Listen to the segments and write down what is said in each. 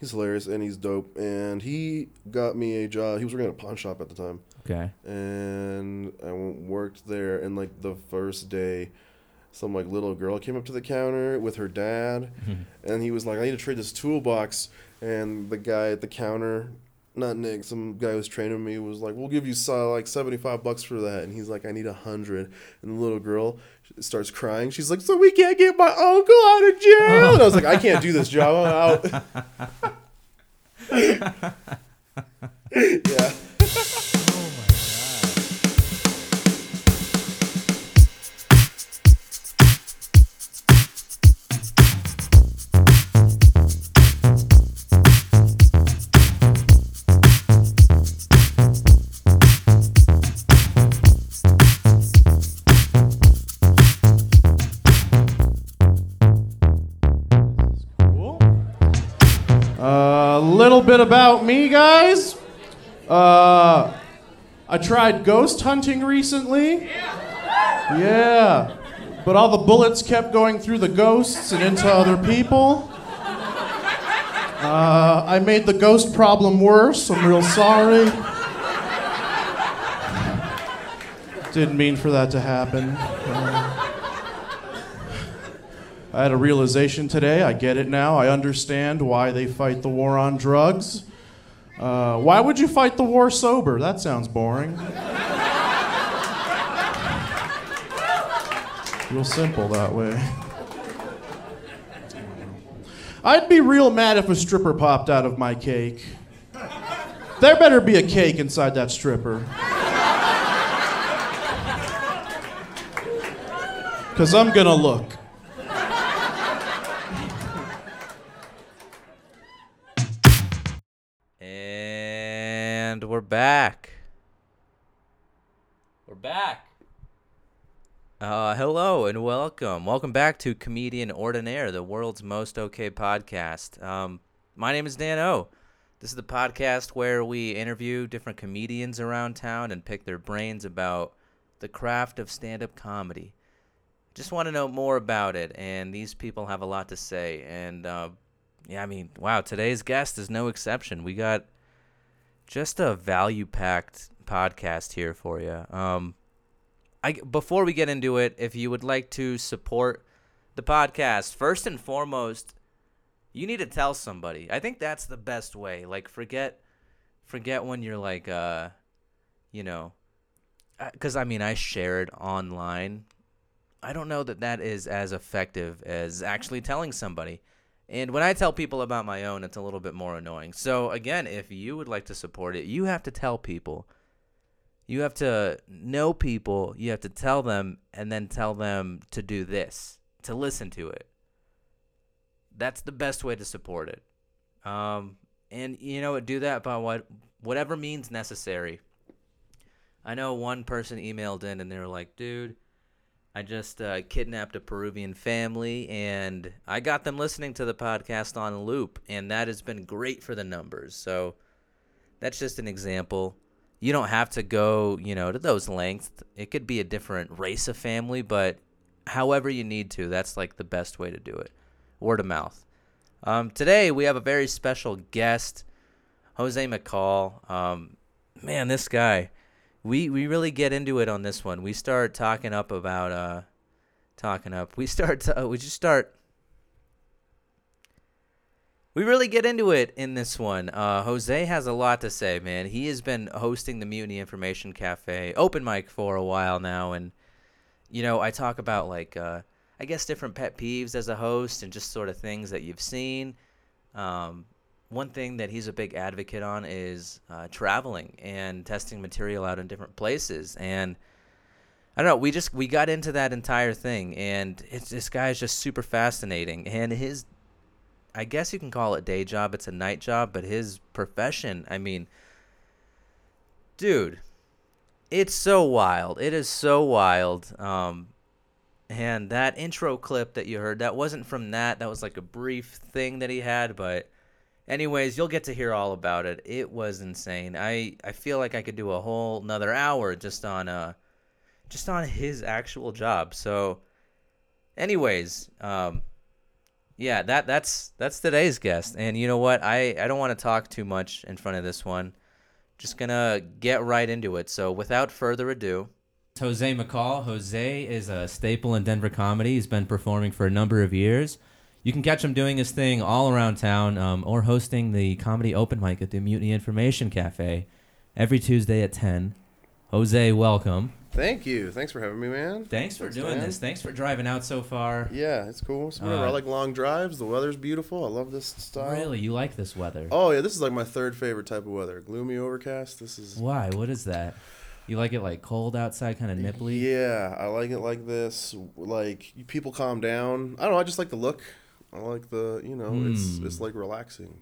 He's hilarious and he's dope. And he got me a job. He was working at a pawn shop at the time. Okay. And I worked there. And like the first day, some like little girl came up to the counter with her dad. and he was like, I need to trade this toolbox. And the guy at the counter, not Nick, some guy was training me was like, we'll give you uh, like 75 bucks for that. And he's like, I need a hundred. And the little girl starts crying. She's like, so we can't get my uncle out of jail. And I was like, I can't do this job. I'm out. yeah. Me, guys. Uh, I tried ghost hunting recently. Yeah. But all the bullets kept going through the ghosts and into other people. Uh, I made the ghost problem worse. I'm real sorry. Didn't mean for that to happen. Uh, I had a realization today. I get it now. I understand why they fight the war on drugs. Uh, why would you fight the war sober? That sounds boring. Real simple that way. I'd be real mad if a stripper popped out of my cake. There better be a cake inside that stripper. Because I'm gonna look. Back. We're back. Uh, hello and welcome. Welcome back to Comedian Ordinaire, the world's most okay podcast. Um, my name is Dan O. This is the podcast where we interview different comedians around town and pick their brains about the craft of stand-up comedy. Just want to know more about it, and these people have a lot to say. And uh, yeah, I mean, wow, today's guest is no exception. We got just a value packed podcast here for you. Um, I before we get into it, if you would like to support the podcast, first and foremost, you need to tell somebody. I think that's the best way. Like forget forget when you're like uh you know cuz I mean I share it online. I don't know that that is as effective as actually telling somebody. And when I tell people about my own, it's a little bit more annoying. So, again, if you would like to support it, you have to tell people. You have to know people, you have to tell them, and then tell them to do this, to listen to it. That's the best way to support it. Um, and, you know, do that by what, whatever means necessary. I know one person emailed in and they were like, dude, I just uh, kidnapped a Peruvian family, and I got them listening to the podcast on loop, and that has been great for the numbers. So that's just an example. You don't have to go, you know, to those lengths. It could be a different race of family, but however you need to, that's like the best way to do it. Word of mouth. Um, today we have a very special guest, Jose McCall. Um, man, this guy we we really get into it on this one. We start talking up about uh talking up. We start to, uh, we just start we really get into it in this one. Uh, Jose has a lot to say, man. He has been hosting the Mutiny Information Cafe open mic for a while now, and you know I talk about like uh, I guess different pet peeves as a host and just sort of things that you've seen. Um, one thing that he's a big advocate on is uh, traveling and testing material out in different places. And I don't know, we just we got into that entire thing, and it's this guy is just super fascinating. And his, I guess you can call it day job. It's a night job, but his profession, I mean, dude, it's so wild. It is so wild. Um, and that intro clip that you heard, that wasn't from that. That was like a brief thing that he had, but anyways you'll get to hear all about it it was insane i i feel like i could do a whole another hour just on uh just on his actual job so anyways um yeah, that that's that's today's guest. And you know what? I I don't want to talk too much in front of this one. Just gonna get right into it. So without further ado, Jose McCall. Jose is a staple in Denver comedy. He's been performing for a number of years. You can catch him doing his thing all around town um, or hosting the comedy open mic at the Mutiny Information Cafe every Tuesday at 10. Jose, welcome. Thank you. Thanks for having me, man. Thanks for Thanks, doing man. this. Thanks for driving out so far. Yeah, it's cool. Whatever. Uh, I like long drives. The weather's beautiful. I love this style. Really? You like this weather? Oh yeah, this is like my third favorite type of weather. Gloomy overcast. This is. Why? What is that? You like it like cold outside, kind of nipply? Yeah, I like it like this. Like people calm down. I don't know. I just like the look. I like the you know it's Hmm. it's like relaxing.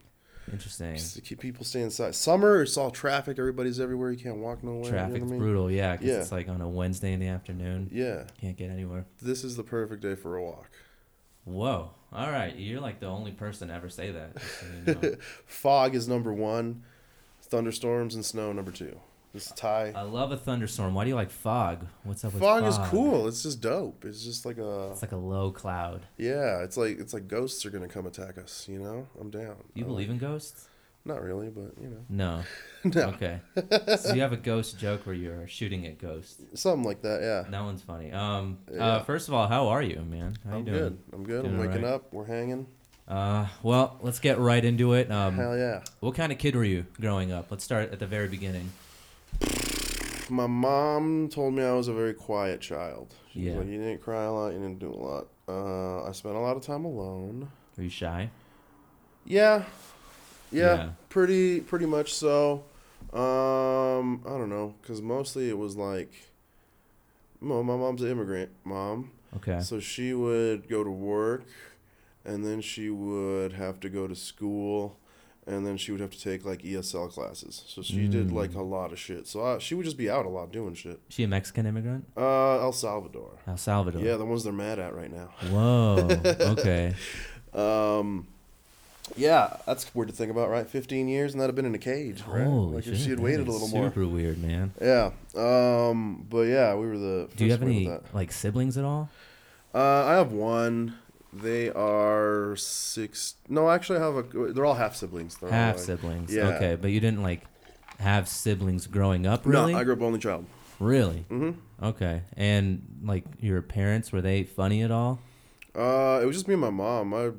Interesting. Just to keep people stay inside. Summer, it's all traffic. Everybody's everywhere. You can't walk nowhere. you know Traffic's I mean? brutal, yeah, 'cause Yeah. it's like on a Wednesday in the afternoon. Yeah, Can't get anywhere. this is the perfect day for a walk. Whoa. All right. You're like the only person to ever say that. so you know. Fog is number one. Thunderstorms and snow number two. This is tie. I love a thunderstorm. Why do you like fog? What's up with fog, fog? is cool. It's just dope. It's just like a It's like a low cloud. yeah. It's like it's like ghosts are gonna come attack us. You know, I'm down. You I believe like- in ghosts? Not really, but you know, No. no, Okay. so you have a ghost joke where you're shooting at ghosts. something like that. Yeah. That one's funny. Um. Yeah. Uh. First of all, how are you, man? How I'm you doing? good. I'm good. I'm waking alright? up. We're hanging. Uh. Well, let's get right into it. Um. Hell yeah. What kind of kid were you growing up? Let's start at the very beginning. My mom told me I was a very quiet child. She Yeah. was like, you didn't cry a lot. You didn't do a lot. Uh, I spent a lot of time alone. Were you shy? Yeah. Yeah. Yeah. Pretty pretty much so. Um, I don't know, cuz mostly it was like well, my mom's an immigrant mom. Okay. So she would go to work and then she would have to go to school and then she would have to take like ESL classes. So she did Mm. like a lot of shit. So I, she would just be out a lot doing shit. She a Mexican immigrant? Uh, El Salvador. El Salvador. Yeah, the ones they're mad at right now. Whoa. Okay. Um, yeah, that's weird to think about, right? 15 years and that'd have been in a cage, right? Holy like shit. if she had waited a little more. Super weird, man. Yeah. Um, but yeah, we were the. Do you have any like siblings at all? Uh, I have one. They are six. No, actually, I have a. They're all half siblings. They're all, Half like- siblings. yeah. Okay, but you didn't like have siblings growing up, really? No, I grew up only child. really? hmm Okay. And like your parents were they funny at all? Uh, it was just me and my mom. I,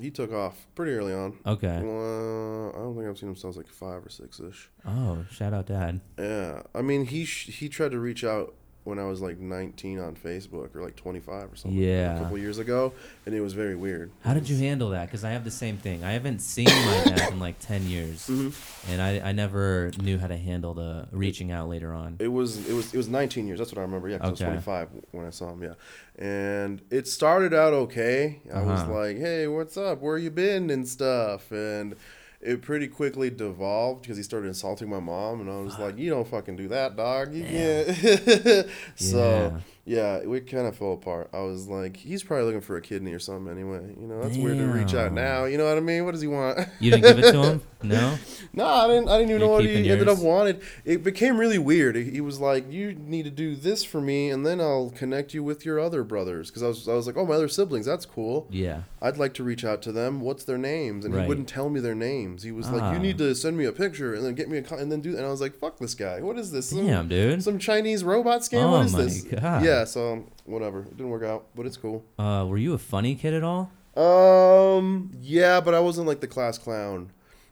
he took off pretty early on. Okay. Uh, I don't think I've seen him since I was like five or six ish. Oh, shout out dad. Yeah, I mean he sh- he tried to reach out when I was like 19 on Facebook or like 25 or something. Yeah. a couple years ago, and it was very weird. How did you handle that? Because I have the same thing. I haven't seen my dad in like ten years, Mhm. and I, I never knew how to handle the reaching out later on. It was it was it was 19 years. That's what I remember. Yeah, 'cause Okay. I was 25 when I saw him. Yeah, and it started out okay. I was Uh-huh. like, "Hey, what's up? Where you been?" and stuff, and it pretty quickly devolved because he started insulting my mom, and I was like, "You don't fucking do that, dog. You can't." so yeah, we kind of fell apart. I was like, "He's probably looking for a kidney or something anyway." You know, that's weird to reach out now. You know what I mean? What does he want? You didn't give it to him? No. No, I didn't. I didn't even You're know what he keeping ended up wanted. It became really weird. He was like, "You need to do this for me, and then I'll connect you with your other brothers." Because I was, I was like, "Oh, my other siblings. That's cool. Yeah. I'd like to reach out to them. What's their names?" And Right. he wouldn't tell me their names. He was like, Ah. "You need to send me a picture, and then get me a, con- and then do." And I was like, "Fuck this guy. What is this? Some, Damn, dude. some Chinese robot scam? Oh what is my this?" God. Yeah. So whatever. It didn't work out, but it's cool. Uh, were you a funny kid at all? Um. Yeah, but I wasn't like the class clown.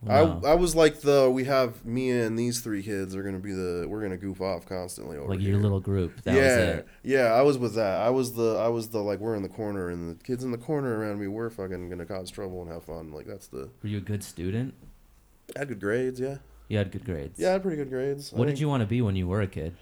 I I was like the we have me and these three kids are gonna be the we're gonna goof off constantly over like here. your little group. That yeah, yeah. I was with that. I was the I was the like we're in the corner and the kids in the corner around me. We're fucking gonna cause trouble and have fun. Like that's the Were you a good student? I had good grades. Yeah, You had good grades. yeah. I had pretty good grades. I What did think- you want to be when you were a kid?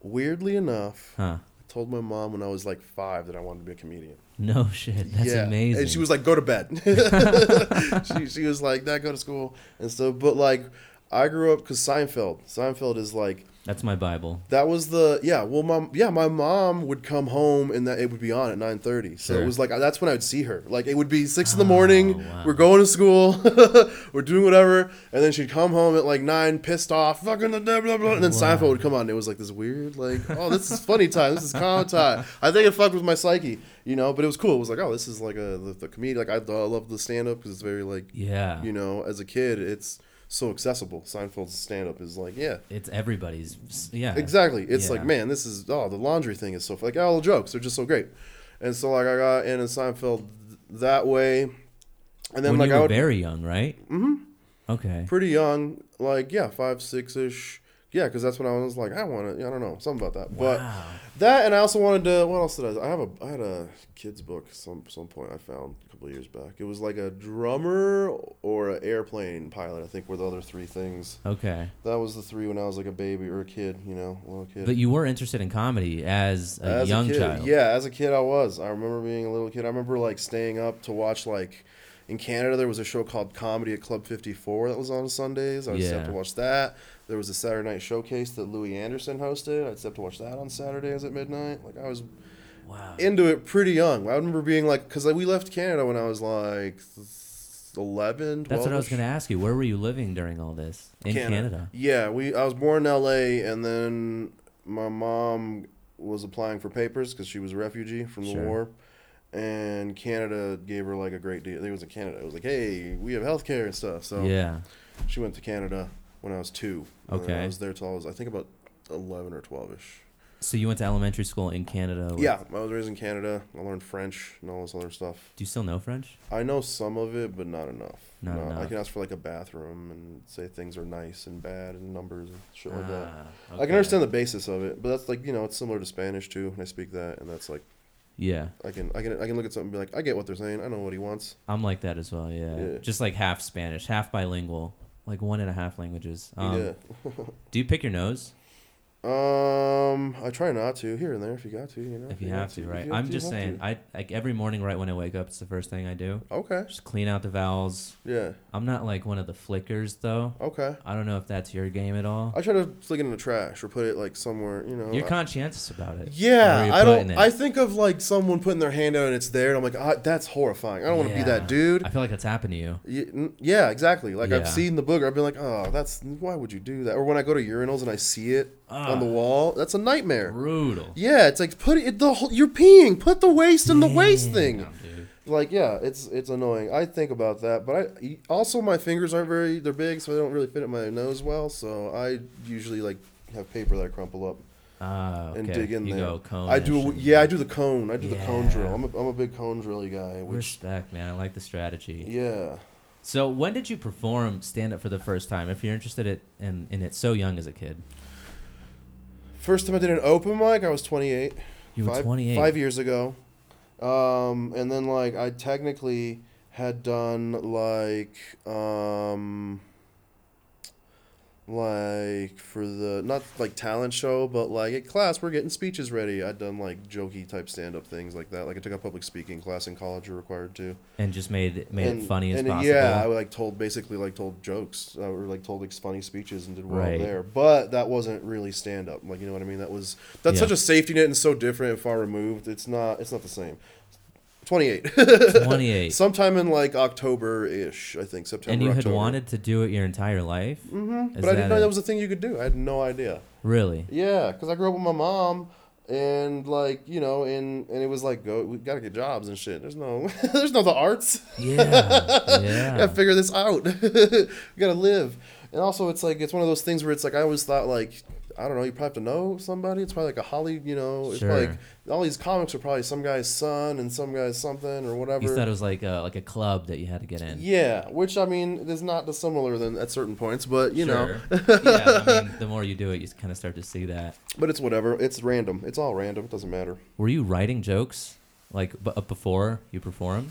Weirdly enough, Huh? Told my mom when I was like five that I wanted to be a comedian. No shit. That's yeah. amazing. And she was like, "Go to bed." she she was like, "Dad, go to school and stuff." But like, I grew up because Seinfeld. Seinfeld is like That's my Bible. That was the yeah. Well, mom, yeah, my mom would come home and that it would be on at nine thirty. So Sure. it was like uh, that's when I would see her. Like it would be six in the morning. Oh, wow. We're going to school. we're doing whatever, and then she'd come home at like nine, pissed off, fucking blah blah blah. And then Wow. Seinfeld would come on. And it was like this weird, like, oh, this is funny time. This is calm time. I think it fucked with my psyche, you know. But it was cool. It was like, oh, this is like a the, the comedian. Like I, I love the stand up because it's very like, Yeah. you know, as a kid, it's so accessible. Seinfeld's stand up is like, yeah. It's everybody's. Yeah. Exactly. It's Yeah. like, man, this is oh, the laundry thing is so like all the jokes are just so great, and so like I got in in Seinfeld that way, and then when like you I were would very young, right? Mm-hmm. Okay. pretty young, like yeah, five six ish, yeah, because that's when I was like I want to, I don't know, something about that, but that and I also wanted to. What else did I? I have a I had a kids book some some point I found couple years back. It was like a drummer or an airplane pilot. I think were the other three things. Okay. That was the three when I was like a baby or a kid, you know, little kid. But you were interested in comedy as a as young a kid, child. Yeah, as a kid I was. I remember being a little kid. I remember like staying up to watch like in Canada there was a show called Comedy at Club 54 that was on Sundays. I would up to watch that. There was a Saturday night showcase that Louie Anderson hosted. I'd up to watch that on Saturdays at midnight. Like I was Wow. into it pretty young. I remember being like cuz like, we left Canada when I was like 11, 12. That's what I was going to ask you. Where were you living during all this? In Canada. Yeah, we. I was born in L.A. and then my mom was applying for papers because she was a refugee from the Sure. war, and Canada gave her like a great deal. I think it was in Canada. It was like, hey, we have health care and stuff. So Yeah. she went to Canada when I was two. Okay. I was there till I was I think about eleven or twelve ish. So you went to elementary school in Canada. with- Yeah, I was raised in Canada. I learned French and all this other stuff. Do you still know French? I know some of it, but not enough. Not No, I enough. can ask for like a bathroom and say things are nice and bad and numbers and shit like that. Ah, I okay. can understand the basis of it, but that's like you know it's similar to Spanish too. And I speak that, and that's like Yeah. I can I can I can look at something and be like I get what they're saying. I know what he wants. I'm like that as well. Yeah. Yeah. Just like half Spanish, half bilingual, like one and a half languages. Um, yeah. Do you pick your nose Um, I try not to here and there if you got to. You know. if you have to, right? I'm just saying. I like every morning, right when I wake up, it's the first thing I do. Okay. Just clean out the vowels. Yeah. I'm not like one of the flickers though. Okay. I don't know if that's your game at all. I try to flick it in the trash or put it like somewhere. You know. You're I- conscientious about it. Yeah, I don't. it. I think of like someone putting their hand out and it's there, and I'm like, ah, that's horrifying. I don't want to be that dude. I feel like that's happened to you. Ye- n- Yeah, exactly. Like Yeah. I've seen the booger, I've been like, oh, that's why would you do that? Or when I go to urinals and I see it on the Ah. wall, that's a nightmare. Brutal. Yeah, it's like put it the whole, you're peeing, put the waste in the waste thing. Dude. Like yeah, it's it's annoying. I think about that, but I also my fingers aren't very they're big, so they don't really fit in my nose well. So I usually like have paper that I crumple up Ah, okay. and dig in you there. I do yeah, I do the cone. I do the cone drill. I'm a, I'm a big cone drilly guy. Which Respect, man. I like the strategy. yeah, So when did you perform stand up for the first time? If you're interested in, in, in it so young as a kid. First time I did an open mic, I was 28. You were five, 28. five years ago um and then like i technically had done like um like for the not like talent show but like at class we're getting speeches ready. I'd done like jokey type stand-up things like that. Like i took a public speaking class in college you're required to. And just made made and, it funny as and possible. yeah i like told basically like told jokes uh, or like told like funny speeches and did well Right. there. But that wasn't really stand-up. Like you know what i mean? That was that's Yeah. such a safety net and so different and far removed. It's not it's not the same 28 28. sometime in like october-ish i think september and you had October. wanted to do it your entire life? mm-hmm. Is but i didn't know a- that was a thing you could do i had no idea Really? yeah because i grew up with my mom and like you know and and it was like go we gotta get jobs and shit there's no there's no the arts Yeah. yeah. gotta figure this out. we gotta live. And also, it's like it's one of those things where it's like I always thought like I don't know, you probably have to know somebody. It's probably like a Holly, you know. It's Sure. like all these comics are probably some guy's son and some guy's something or whatever. You thought it was like a, like a club that you had to get in. yeah, which I mean is not dissimilar than at certain points, but you know, yeah, I mean, the more you do it, you kind of start to see that. but it's whatever. It's random. It's all random. It doesn't matter. Were you writing jokes like b- before you performed?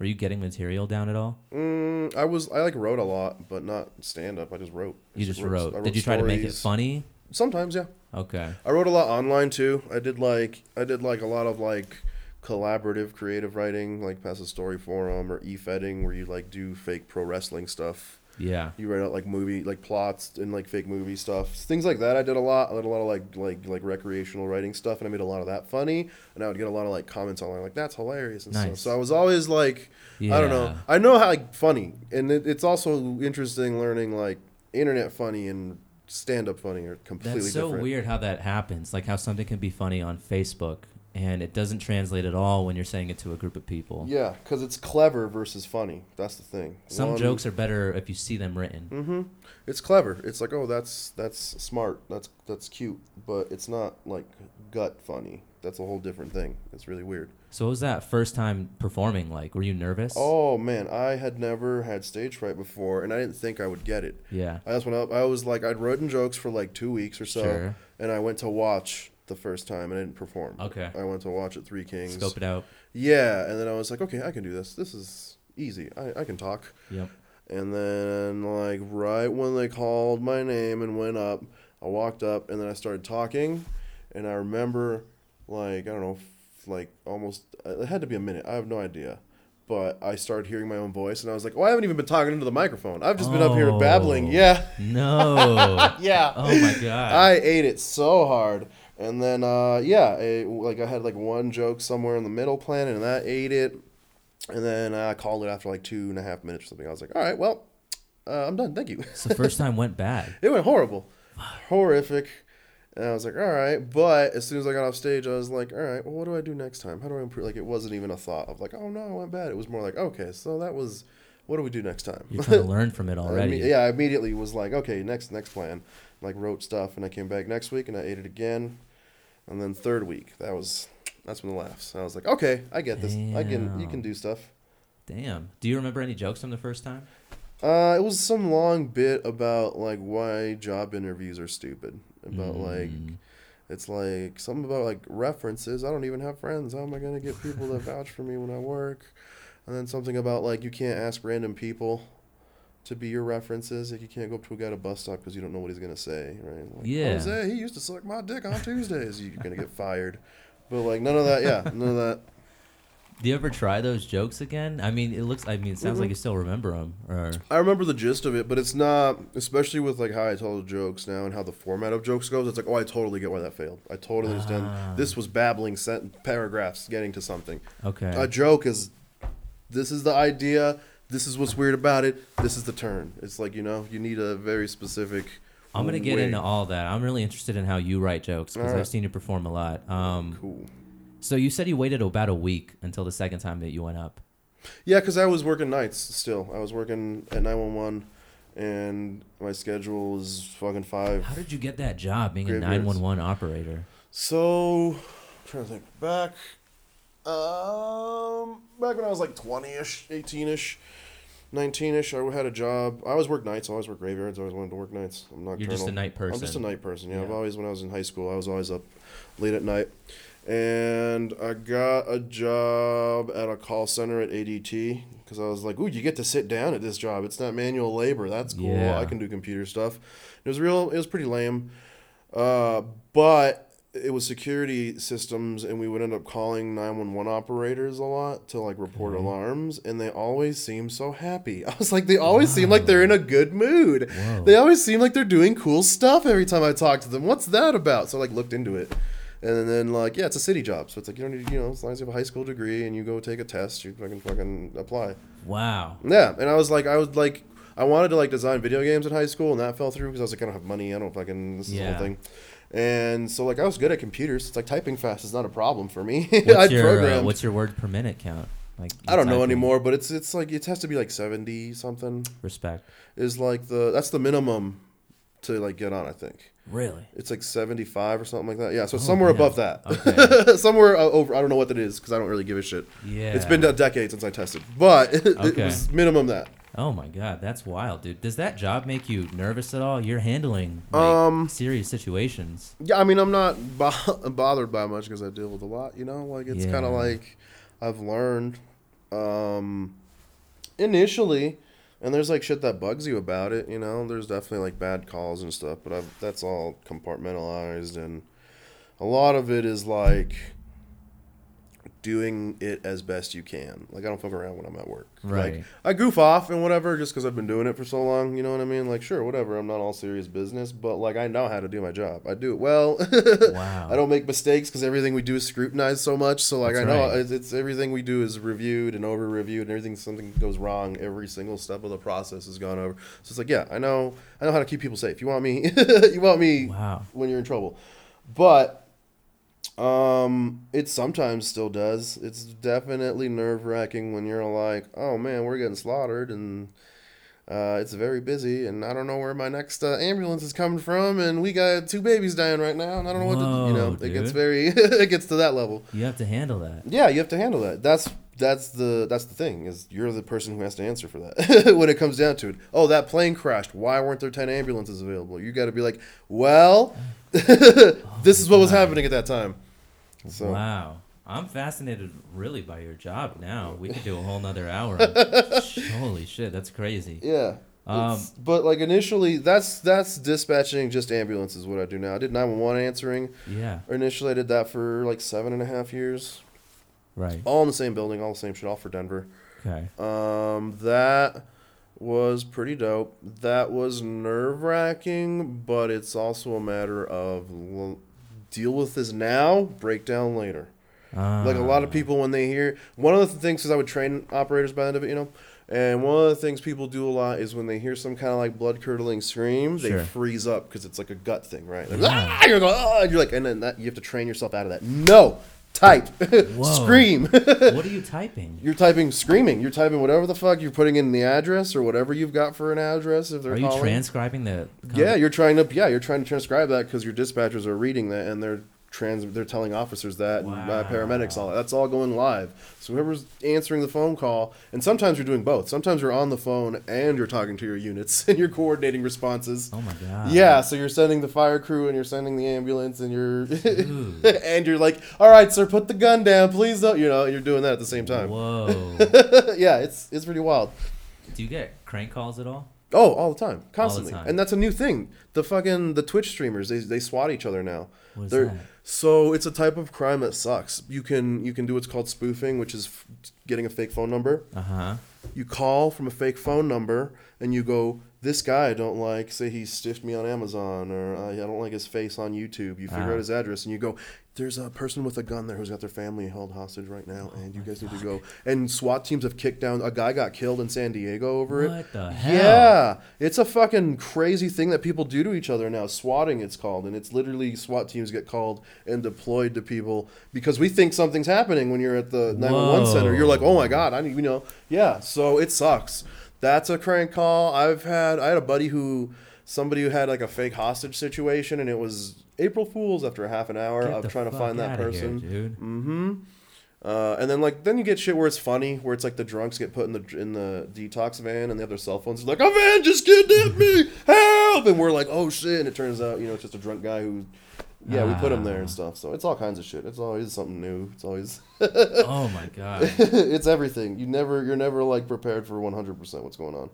Were you getting material down at all? Mm, I was I like wrote a lot, but not stand up. I just wrote. You just I wrote. Did you try to make it funny? Sometimes, yeah. Okay. I wrote a lot online too. I did like I did like a lot of like collaborative creative writing, like Pass a Story Forum or e-fedding, where you like do fake pro wrestling stuff. Yeah. You write out like movie like plots and like fake movie stuff, things like that. I did a lot. I did a lot of like like like recreational writing stuff, and I made a lot of that funny. And I would get a lot of like comments online like that's hilarious and stuff. So I was always like, I don't know. I know how like funny, and it, it's also interesting learning like internet funny and stand up funny are completely different. That's so different. weird how that happens. Like how something can be funny on Facebook and it doesn't translate at all when you're saying it to a group of people. Yeah, because it's clever versus funny. That's the thing. Some One- jokes are better if you see them written. Mm-hmm. It's clever. It's like, oh, that's that's smart. That's that's cute, but it's not like gut funny. That's a whole different thing. It's really weird. So what was that first time performing like? Were you nervous? Oh man, I had never had stage fright before, and I didn't think I would get it. Yeah. I just went up. I was like, I'd written jokes for like two weeks or so, Sure. and I went to watch the first time and I didn't perform. Okay. I went to watch at Three Kings. Scope it out. Yeah, and then I was like, okay, I can do this. This is easy. I, I can talk. Yep. And then, like, right when they called my name and went up, I walked up and then I started talking. And I remember, like, I don't know, like almost, it had to be a minute. I have no idea. But I started hearing my own voice and I was like, oh, I haven't even been talking into the microphone. I've just been up here babbling. Oh. Yeah. No. Yeah. oh my god. I ate it so hard. And then, uh, yeah, it, like I had like one joke somewhere in the middle plan, and that ate it. And then I called it after like two and a half minutes or something. I was like, all right, well, uh, I'm done. Thank you. so the first time went bad. it went horrible, horrific. And I was like, all right. But as soon as I got off stage, I was like, all right, well, what do I do next time? How do I improve? Like, it wasn't even a thought of like, oh no, it went bad. It was more like, okay, so that was, what do we do next time? You're trying to learn from it I already. imme- yeah, I immediately was like, okay, next next plan. Like wrote stuff, and I came back next week and I ate it again, and then third week that was that's when the laughs. I was like, okay, I get this. I can you can do stuff. Damn. Do you remember any jokes from the first time? Uh, it was some long bit about like why job interviews are stupid. About like Mm. it's like something about like references. I don't even have friends. How am I gonna get people to vouch for me when I work? And then something about like you can't ask random people to be your references. Like you can't go up to a guy at a bus stop because you don't know what he's gonna say, right? Like, Yeah. Jose, he used to suck my dick on Tuesdays. You're gonna get fired. But like none of that. Yeah, none of that. Do you ever try those jokes again? I mean, it looks. I mean, it sounds Mhm. like you still remember them. Or I remember the gist of it, but it's not, especially with like how I tell the jokes now and how the format of jokes goes. It's like, oh, I totally get why that failed. I totally understand. Ah. This was babbling sent paragraphs getting to something. okay. A joke is, this is the idea. This is what's weird about it. This is the turn. It's like you know, you need a very specific. I'm gonna get way. into all that. I'm really interested in how you write jokes because Alright. I've seen you perform a lot. Um, Cool. so you said you waited about a week until the second time that you went up. Yeah, because I was working nights still. I was working at 911, and my schedule was fucking five. How did you get that job being a Graveyards. 911 operator? So, I'm trying to think back. Um, back when I was like 20ish, 18ish, 19ish, I had a job. I always worked nights. I always worked graveyards. I always wanted to work nights. I'm not. You're just a night person. I'm just a night person. Yeah, I've always when I was in high school, I was always up late at night, and I got a job at a call center at ADT because I was like, "Ooh, you get to sit down at this job. It's not manual labor. That's cool. Yeah. I can do computer stuff." It was real. It was pretty lame, uh, but it was security systems, and we would end up calling nine one one operators a lot to like report Okay. alarms, and they always seem so happy. I was like, they always seem like they're in a good mood. Whoa. They always seem like they're doing cool stuff every time I talk to them. What's that about? So I like looked into it. And then like yeah, it's a city job, so it's like you don't need you know as long as you have a high school degree and you go take a test, you fucking fucking apply. Wow. Yeah, and I was like, I was like, I wanted to like design video games in high school, and that fell through because I was like, I don't have money, I don't fucking this is the Yeah. whole thing. And so like I was good at computers. It's like typing fast is not a problem for me. Your uh, program. What's your word per minute count? Like I don't know anymore, but it's it's like it has to be like seventy something Respect. is like the that's the minimum to like get on. I think Really? it's like seventy five or something like that. Yeah, so Oh, somewhere yeah. above that. Okay. somewhere uh, over. I don't know what that is because I don't really give a shit. Yeah. It's been a decade since I tested, but it, Okay. was minimum that. Oh my god, that's wild, dude. Does that job make you nervous at all? You're handling like, Um, serious situations. Yeah, I mean, I'm not bo- bothered by much because I deal with a lot. You know, like it's kind of like I've learned um, initially, and there's like shit that bugs you about it. You know, there's definitely like bad calls and stuff, but I've, that's all compartmentalized, and a lot of it is like doing it as best you can. Like I don't fuck around when I'm at work. Right. Like I goof off and whatever just because I've been doing it for so long. You know what I mean? Like sure, whatever. I'm not all serious business, but like I know how to do my job. I do it well. Wow. I don't make mistakes because everything we do is scrutinized so much. So like That's I know right. it's, it's everything we do is reviewed and over reviewed, and everything something goes wrong. Every single step of the process has gone over. So it's like yeah, I know I know how to keep people safe. You want me? you want me? Wow. when you're in trouble. But um it sometimes still does. It's definitely nerve wracking when you're like, Oh man, we're getting slaughtered and uh, it's very busy, and I don't know where my next uh, ambulance is coming from, and we got two babies dying right now, and I don't know what to, you know. Whoa, It gets very, it gets to that level. You have to handle that. Yeah, you have to handle that. That's that's the that's the thing is you're the person who has to answer for that when it comes down to it. Oh, that plane crashed. Why weren't there ten ambulances available? You got to be like, well, this is what was happening at that time. So Wow. I'm fascinated really by your job now. We could do a whole nother hour. on- Holy shit, that's crazy. yeah. Um, but like initially, that's that's dispatching just ambulances. What I do now, I did nine one one answering. Yeah. Initially, I did that for like seven and a half years, Right. all in the same building, all the same shit, all for Denver. Okay. Um, that was pretty dope. That was nerve wracking, but it's also a matter of l- deal with this now, break down later. Like a lot of Ah. people, when they hear one of the things is I would train operators by the end of it, you know. And one of the things people do a lot is when they hear some kind of like blood curdling scream, they freeze up because it's like a gut thing, right? Like, Yeah. ah, you're, going, ah, you're like, and then that, you have to train yourself out of that. No, type, scream. What are you typing? You're typing screaming. You're typing whatever the fuck you're putting in the address or whatever you've got for an address. If they're Are you calling. transcribing the? Yeah, you're trying to. Yeah, you're trying to transcribe that because your dispatchers are reading that and they're trans. They're telling officers that and uh, paramedics all that. That's all going live. So whoever's answering the phone call, and sometimes you're doing both. Sometimes you're on the phone and you're talking to your units and you're coordinating responses. Oh my god. Yeah, so you're sending the fire crew and you're sending the ambulance and you're and you're like, all right, sir, put the gun down, please don't. You know, you're doing that at the same time. Whoa. yeah, it's it's pretty wild. Do you get crank calls at all? Oh, all the time, constantly, time. and that's a new thing. The fucking the Twitch streamers they they swat each other now. What is They're- that? So it's a type of crime that sucks. You can you can do what's called spoofing, which is f- getting a fake phone number. Uh huh. You call from a fake phone number and you go, "This guy I don't like. Say he stiffed me on Amazon, or I, I don't like his face on YouTube." You figure out his address and you go, "There's a person with a gun there who's got their family held hostage right now, oh and you guys need to go." And SWAT teams have kicked down. A guy got killed in San Diego over it. What the hell? Yeah, it's a fucking crazy thing that people do to each other now. Swatting, it's called, and it's literally SWAT teams get called and deployed to people because we think something's happening when you're at the 911 center. You're like, oh my god, I need, you know, yeah. So it sucks. That's a crank call. I've had, I had a buddy who, somebody who had like a fake hostage situation, and it was April Fools after a half an hour Get of trying to find that here, person. dude. Mm-hmm. Uh, and then like then you get shit where it's funny, where it's like the drunks get put in the in the detox van and they have their cell phones. It's like a van just kidnapped me, help! And we're like, oh shit! And it turns out you know it's just a drunk guy who, yeah, we put him there and Ah. stuff. So it's all kinds of shit. It's always something new. It's always Oh my god. it's everything. You never you're never like prepared for 100 percent what's going on.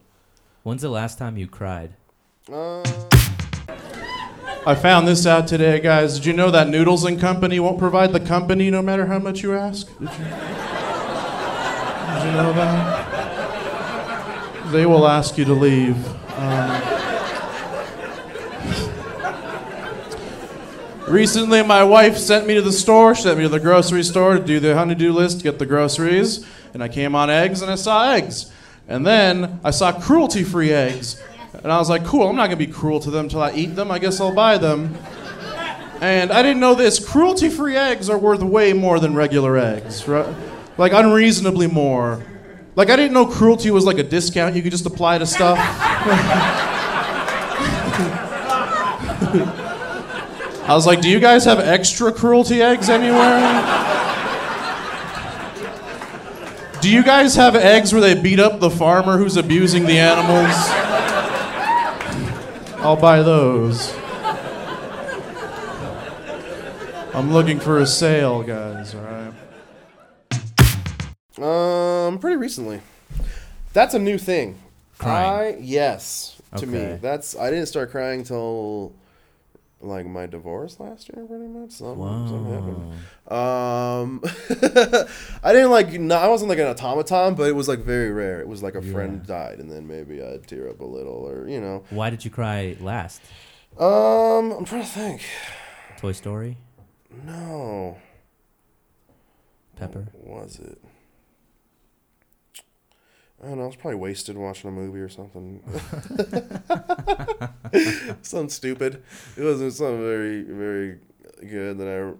When's the last time you cried? Uh, I found this out today, guys. Did you know that Noodles and Company won't provide the company no matter how much you ask? Did you, Did you know that? They will ask you to leave. Um, recently, my wife sent me to the store. She sent me to the grocery store to do the honeydew list, get the groceries. And I came on eggs and I saw eggs. And then I saw cruelty free eggs. And I was like, cool, I'm not to be cruel to them until I eat them. I guess I'll buy them. And I didn't know this. Cruelty free eggs are worth way more than regular eggs, right? Like unreasonably more. Like I didn't know cruelty was like a discount you could just apply to stuff. I was like, do you guys have extra cruelty eggs anywhere? Do you guys have eggs where they beat up the farmer who's abusing the animals? I'll buy those. I'm looking for a sale, guys, alright? Um, pretty recently. That's a new thing. Crying. I yes, to me. That's I didn't start crying till like my divorce last year, pretty much. Something, something happened. Um, I didn't like. No, I wasn't like an automaton, but it was like very rare. It was like a friend died, and then maybe I'd tear up a little, or you know. Why did you cry last? Um, I'm trying to think. Toy Story? No, Pepper? What was it? I don't know. I was probably wasted watching a movie or something. something stupid. It wasn't something very, very good that I.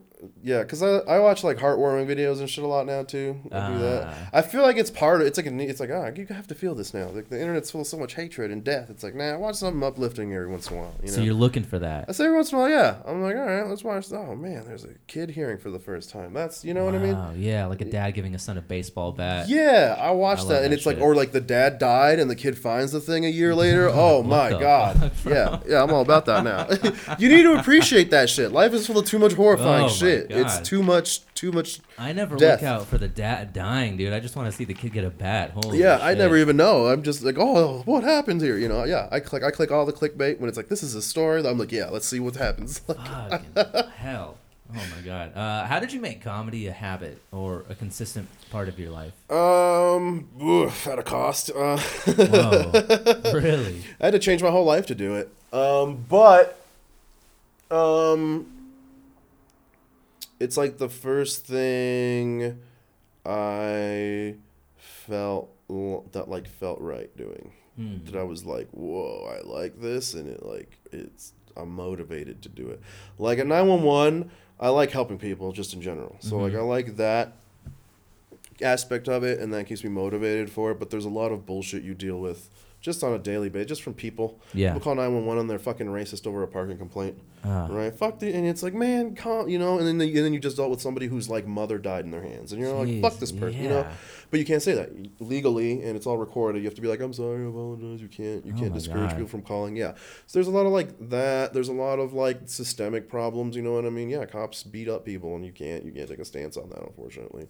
Yeah, because I, I watch like heartwarming videos and shit a lot now too. I do that. Ah. I feel like it's part of it's like a, it's like ah you have to feel this now. Like the internet's full of so much hatred and death. It's like nah, watch something uplifting every once in a while. You know. So you're looking for that. I say every once in a while, yeah. I'm like, all right, let's watch. Oh man, there's a kid hearing for the first time. That's you know what I mean. Wow, Yeah, like a dad giving a son a baseball bat. Yeah, I watched love that, and that it's like, or like the dad died, and the kid finds the thing a year later. Oh my god, fuck, yeah, yeah, I'm all about that now. you need to appreciate that shit. Life is full of too much horrifying Oh my shit. It's too much, too much. I never Death. look out for the dad dying, dude. I just want to see the kid get a bat. Holy yeah, I never even know. I'm just like, oh, what happened here? You know? Yeah, I click, I click all the clickbait when it's like, this is a story. I'm like, yeah, let's see what happens. Like, hell. Oh my god. Uh, how did you make comedy a habit or a consistent part of your life? um, oof, at a cost. Uh, Whoa. really? I had to change my whole life to do it. Um, but um, it's like the first thing I felt that like felt right doing. Hmm. That I was like, whoa, I like this, and it like it's I'm motivated to do it. Like at nine one one, I like helping people just in general. So like I like that aspect of it, and that keeps me motivated for it. But there's a lot of bullshit you deal with just on a daily basis, just from people. Yeah. People call 911 on they're fucking racist over a parking complaint. Ah. Right? Fuck the, and it's like, man, calm, you know, and then, the, and then you just dealt with somebody whose like mother died in their hands. And you're like, fuck this person, you know? But you can't say that legally, and it's all recorded. You have to be like, I'm sorry, I apologize. You can't, you Oh can't discourage God. people from calling. Yeah. So there's a lot of like that. There's a lot of like systemic problems, you know what I mean? Yeah, cops beat up people, and you can't, you can't take a stance on that, unfortunately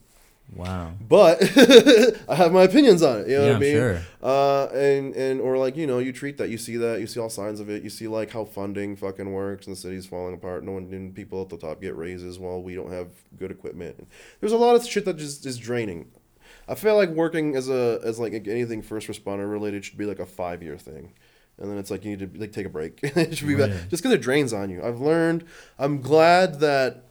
Wow. but I have my opinions on it. You know Yeah, what I mean? sure. Uh, and and or like you know you treat that you see that you see all signs of it. You see like how funding fucking works and the city's falling apart. No one and people at the top get raises while we don't have good equipment. There's a lot of shit that just is draining. I feel like working as a as like anything first responder related should be like a five year thing. And then it's like you need to like take a break. it should be Right. just because it drains on you. I've learned. I'm glad that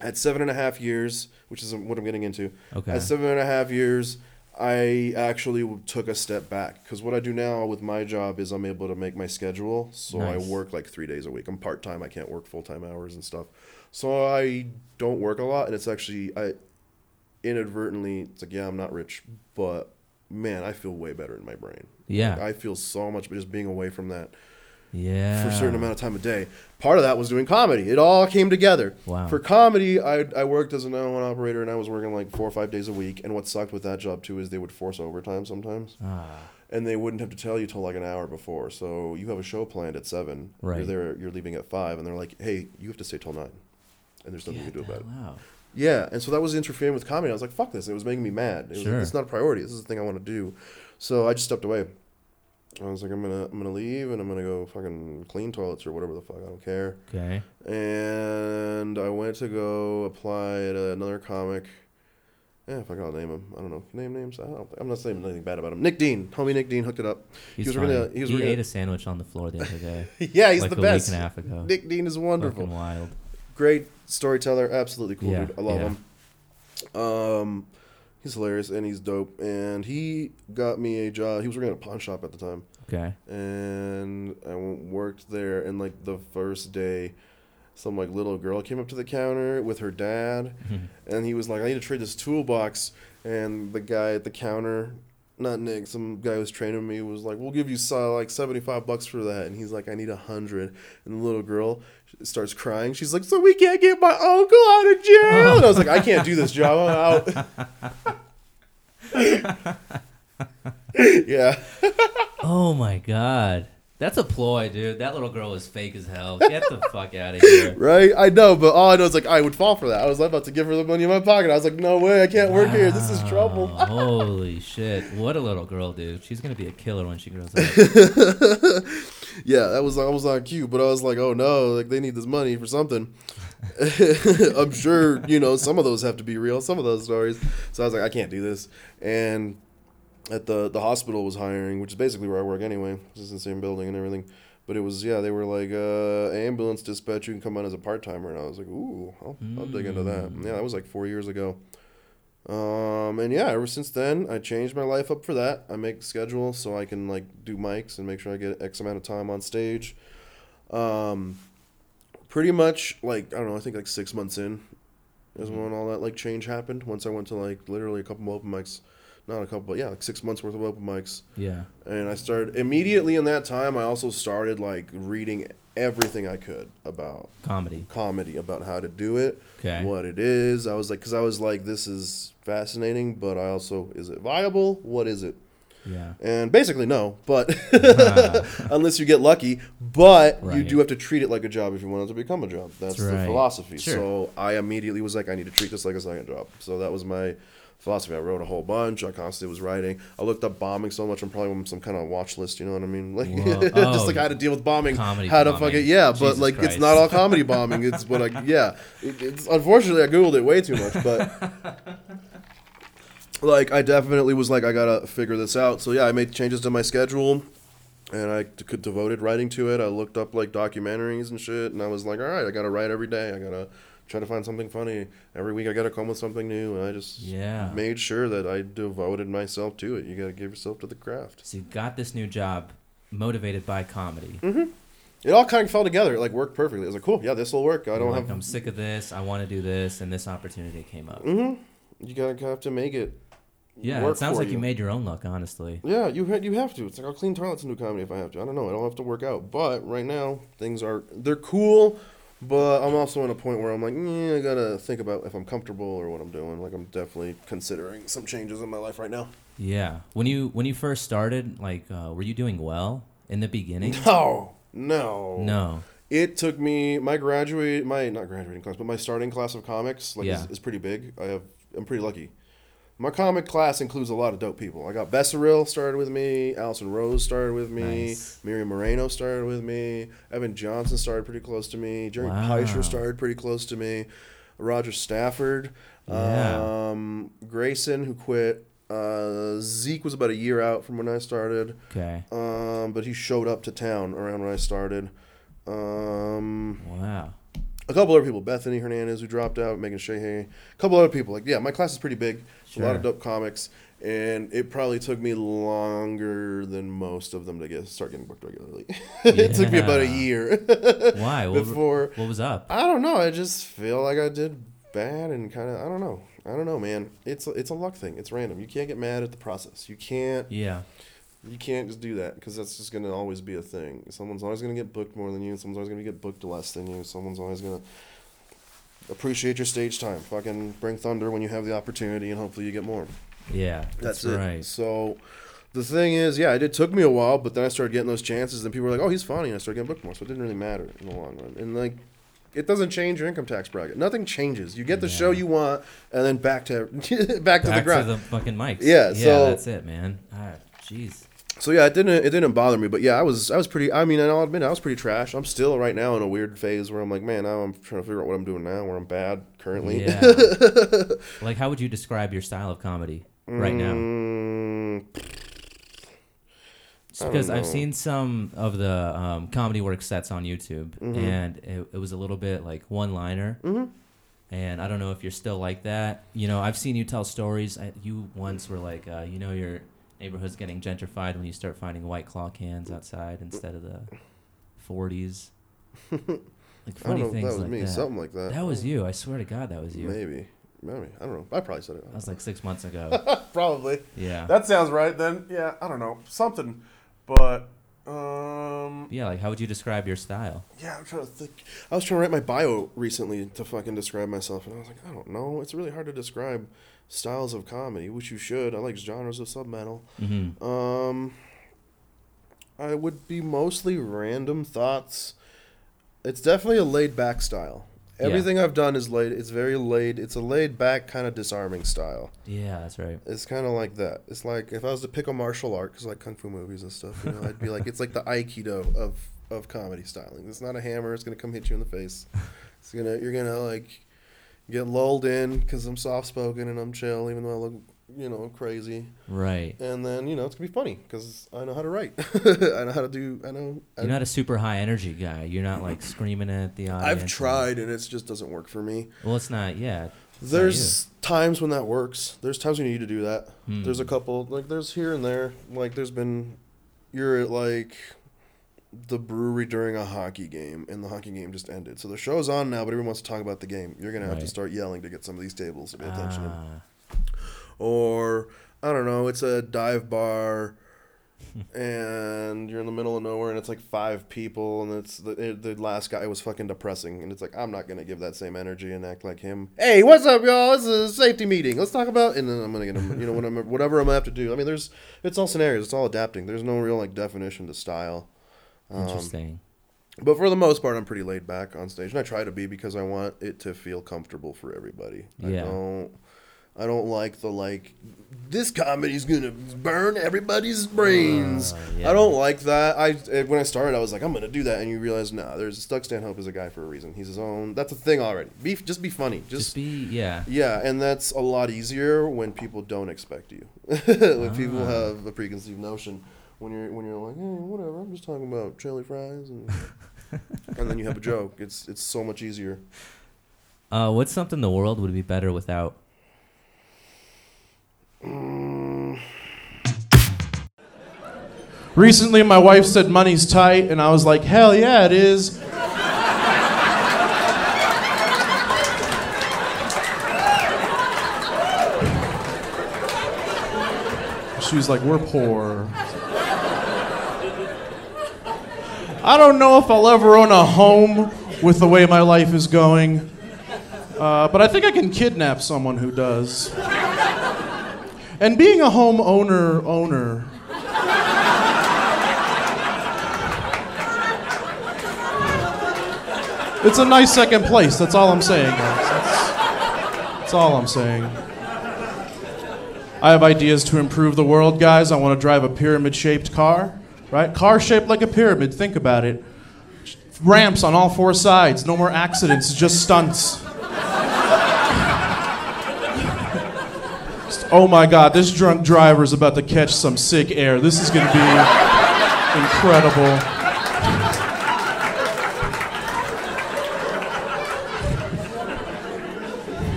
at seven and a half years, which is what I'm getting into. Okay. At seven and a half years, I actually took a step back because what I do now with my job is I'm able to make my schedule. So I work like three days a week. I'm part time. I can't work full time hours and stuff. So I don't work a lot, and it's actually I inadvertently. It's like yeah, I'm not rich, but man, I feel way better in my brain. Yeah. I feel so much but just being away from that Yeah. for a certain amount of time a day. Part of that was doing comedy. It all came together. Wow. For comedy, I, I worked as an L1 operator and I was working like four or five days a week. And what sucked with that job too is they would force overtime sometimes. Ah. And they wouldn't have to tell you till like an hour before. So you have a show planned at seven. Right. You're there. You're leaving at five, and they're like, "Hey, you have to stay till nine. And there's nothing you can do about it. Wow. Yeah, and so that was interfering with comedy. I was like, "Fuck this!" It was making me mad. It Sure. like, it's not a priority. This is the thing I want to do. So I just stepped away. I was like, "I'm gonna, I'm gonna leave, and I'm gonna go fucking clean toilets or whatever the fuck. I don't care." Okay. And I went to go apply at another comic. Yeah, if I gotta name him, I don't know. Name names. I don't. I'm not saying anything bad about him. Nick Dean, homie Nick Dean, hooked it up. He's he was funny. gonna. He was he gonna, ate a sandwich on the floor the other day. yeah, he's like the a best. week and a half ago. Nick Dean is wonderful. Fucking wild. Great storyteller. Absolutely cool Yeah, dude. I love yeah. him. Um, he's hilarious and he's dope. And he got me a job. He was working at a pawn shop at the time, Okay. and I worked there. And like the first day, some like little girl came up to the counter with her dad, and he was like, "I need to trade this toolbox." And the guy at the counter, not Nick, some guy was training me was like, "We'll give you uh, like seventy five bucks for that." And he's like, "I need a hundred. And the little girl starts crying. She's like, "So we can't get my uncle out of jail?" And I was like, "I can't do this job. I'm out." yeah. Oh my god. That's a ploy, dude. That little girl is fake as hell. Get the fuck out of here. Right? I know, but all I know is like I would fall for that. I was about to give her the money in my pocket. I was like, no way, I can't work here. This is trouble. Holy shit. What a little girl, dude. She's going to be a killer when she grows up. yeah, that was I was on cue, but I was like, oh no, like they need this money for something. I'm sure you know some of those have to be real, some of those stories. So I was like, I can't do this. And at the the hospital was hiring, which is basically where I work anyway. It's in the same building and everything. But it was yeah, they were like uh, ambulance dispatch. You can come on as a part timer, and I was like, ooh, I'll, I'll dig into that. Yeah, that was like four years ago. Um, and yeah, ever since then, I changed my life up for that. I make schedule so I can like do mics and make sure I get X amount of time on stage. Um, pretty much like I don't know. I think like six months in is when all that like change happened. Once I went to like literally a couple open mics, not a couple, but yeah, like six months worth of open mics. Yeah. And I started immediately in that time. I also started like reading everything I could about Comedy. comedy, about how to do it, Okay. what it is. I was like, because I was like, this is fascinating, but I also, is it viable? What is it? Yeah. And basically, no, but unless you get lucky, but you do have to treat it like a job if you want it to become a job. That's, That's the philosophy. Sure. So I immediately was like, I need to treat this like a second job. So that was my philosophy. I wrote a whole bunch. I constantly was writing. I looked up bombing so much. I'm probably on some kind of watch list. You know what I mean? Like Whoa. just Oh, like how to deal with bombing, comedy how to bombing. fucking yeah. but Jesus like it's not all comedy bombing. It's what I yeah. It, it's unfortunately I googled it way too much, but like I definitely was like I gotta figure this out. So yeah, I made changes to my schedule, and I could devoted writing to it. I looked up like documentaries and shit, and I was like, all right, I gotta write every day. I gotta try to find something funny every week. I gotta come with something new, and I just Yeah. made sure that I devoted myself to it. You gotta give yourself to the craft. So you got this new job motivated by comedy. Mhm. It all kind of fell together. It like worked perfectly. It was like, cool, yeah, this will work. I You're don't like, have. I'm sick of this. I want to do this, and this opportunity came up. Mm-hmm. You gotta have to make it. Yeah, it sounds like you. made your own luck, honestly. Yeah, you ha- you have to. It's like I'll clean toilets and do comedy if I have to. I don't know. I don't have to work out. But right now things are they're cool, but I'm also in a point where I'm like, yeah, I gotta think about if I'm comfortable or what I'm doing. Like I'm definitely considering some changes in my life right now. Yeah. When you when you first started, like, uh, were you doing well in the beginning? No, no, no. It took me my graduate my not graduating class, but my starting class of comics like Yeah. is, is pretty big. I have I'm pretty lucky. My comic class includes a lot of dope people. I got Besseril started with me, Allison Rose started with me, Nice. Miriam Moreno started with me, Evan Johnson started pretty close to me, Jerry Wow. Peischer started pretty close to me, Roger Stafford, Yeah. um, Grayson who quit. Uh, Zeke was about a year out from when I started. Okay. Um, but he showed up to town around when I started. Um, Wow. a couple other people, Bethany Hernandez, who dropped out, Megan Sheehy, a couple other people. Like, yeah, my class is pretty big. It's A lot of dope comics, and it probably took me longer than most of them to get start getting booked regularly. it took me about a year Why? What, before. what was up? I don't know. I just feel like I did bad and kind of. I don't know. I don't know, man. It's it's a luck thing. It's random. You can't get mad at the process. You can't Yeah. you can't just do that because that's just gonna always be a thing. Someone's always gonna get booked more than you. Someone's always gonna get booked less than you. Someone's always gonna appreciate your stage time. Fucking bring thunder when you have the opportunity, and hopefully you get more. Yeah. That's, That's, it. right. So the thing is, yeah, it did took me a while, but then I started getting those chances, and people were like, "Oh, he's funny," and I started getting booked more. So it didn't really matter in the long run. And like. It doesn't change your income tax bracket. Nothing changes. You get the show you want, and then back to back to the Back to ground. the fucking mics. Yeah, Yeah. so- that's it, man. Ah, jeez. So yeah, it didn't it didn't bother me, but yeah, I was I was pretty. I mean, and I'll admit I was pretty trash. I'm still right now in a weird phase where I'm like, man, now I'm trying to figure out what I'm doing now, where I'm bad currently. Yeah. like, how would you describe your style of comedy right now? Mm, because I've seen some of the um, comedy work sets on YouTube, Mm-hmm. and it, it was a little bit like one liner. And I don't know if you're still like that. You know, I've seen you tell stories. I, you once were like, uh, you know, your neighborhood's getting gentrified when you start finding white claw cans outside instead of the 40s. Like I don't funny know if things that was like me, that. something like that. That was you. I swear to God, that was you. Maybe, maybe I don't know. I probably said it. That was like six months ago. Probably. yeah. That sounds right. Then yeah, I don't know something, but um, yeah. Like, how would you describe your style? yeah, I'm trying to think. I was trying to write my bio recently to fucking describe myself, and I was like, I don't know. It's really hard to describe styles of comedy, which you should. I like genres of submetal. Mm-hmm. Um, I would be mostly random thoughts. It's definitely a laid back style. Yeah. Everything I've done is laid. It's very laid. It's a laid back kind of disarming style. Yeah, that's right. It's kind of like that. It's like if I was to pick a martial art, because like kung fu movies and stuff, you know, I'd be like, it's like the aikido of of comedy styling. It's not a hammer. It's gonna come hit you in the face. It's gonna you're gonna like get lulled in because I'm soft spoken and I'm chill, even though I look you know crazy. Right. And then you know it's gonna be funny because I know how to write. I know how to do. I know. You're not a super high energy guy. You're not like screaming at the audience. I've tried and it just doesn't work for me. Well, it's not. Yeah. it's not There's times when that works. There's times when you need to do that. Hmm. There's a couple like there's here and there. Like there's been you're at like the brewery during a hockey game and the hockey game just ended. So the show's on now, but everyone wants to talk about the game. You're gonna have to start yelling to get some of these tables to pay attention. Ah, Or I don't know, it's a dive bar and you're in the middle of nowhere and it's like five people and it's the it, the last guy was fucking depressing and it's like I'm not gonna give that same energy and act like him. Hey, what's up, y'all? This is a safety meeting. Let's talk about and then I'm gonna get him. You know what whatever I'm gonna have to do. I mean, there's it's all scenarios. It's all adapting. There's no real like definition to style. Um, interesting. But for the most part, I'm pretty laid back on stage, and I try to be because I want it to feel comfortable for everybody. I Yeah. don't. I don't like the like. This comedy's gonna burn everybody's brains. Uh, yeah. I don't like that. I eh, when I started, I was like, I'm gonna do that, and you realize, nah, there's Doug Stanhope is a guy for a reason. He's his own. That's a thing already. Be just be funny. Just Just, be. Yeah. yeah, and that's a lot easier when people don't expect you. when people Ah. have a preconceived notion. When you're when you're like, hey, whatever, I'm just talking about chili fries, and and then you have a joke. It's it's so much easier. Uh, what's something the world would be better without? Recently, my wife said money's tight, and I was like, hell yeah, it is. She was like, we're poor. I don't know if I'll ever own a home with the way my life is going, uh, but I think I can kidnap someone who does. And being a homeowner owner, It's a nice second place. That's all I'm saying, guys. That's, that's all I'm saying. I have ideas to improve the world, guys. I want to drive a pyramid shaped car, right? Car shaped like a pyramid. Think about it. Ramps on all four sides. No more accidents, just stunts. oh my god, this drunk driver is about to catch some sick air. This is going to be incredible.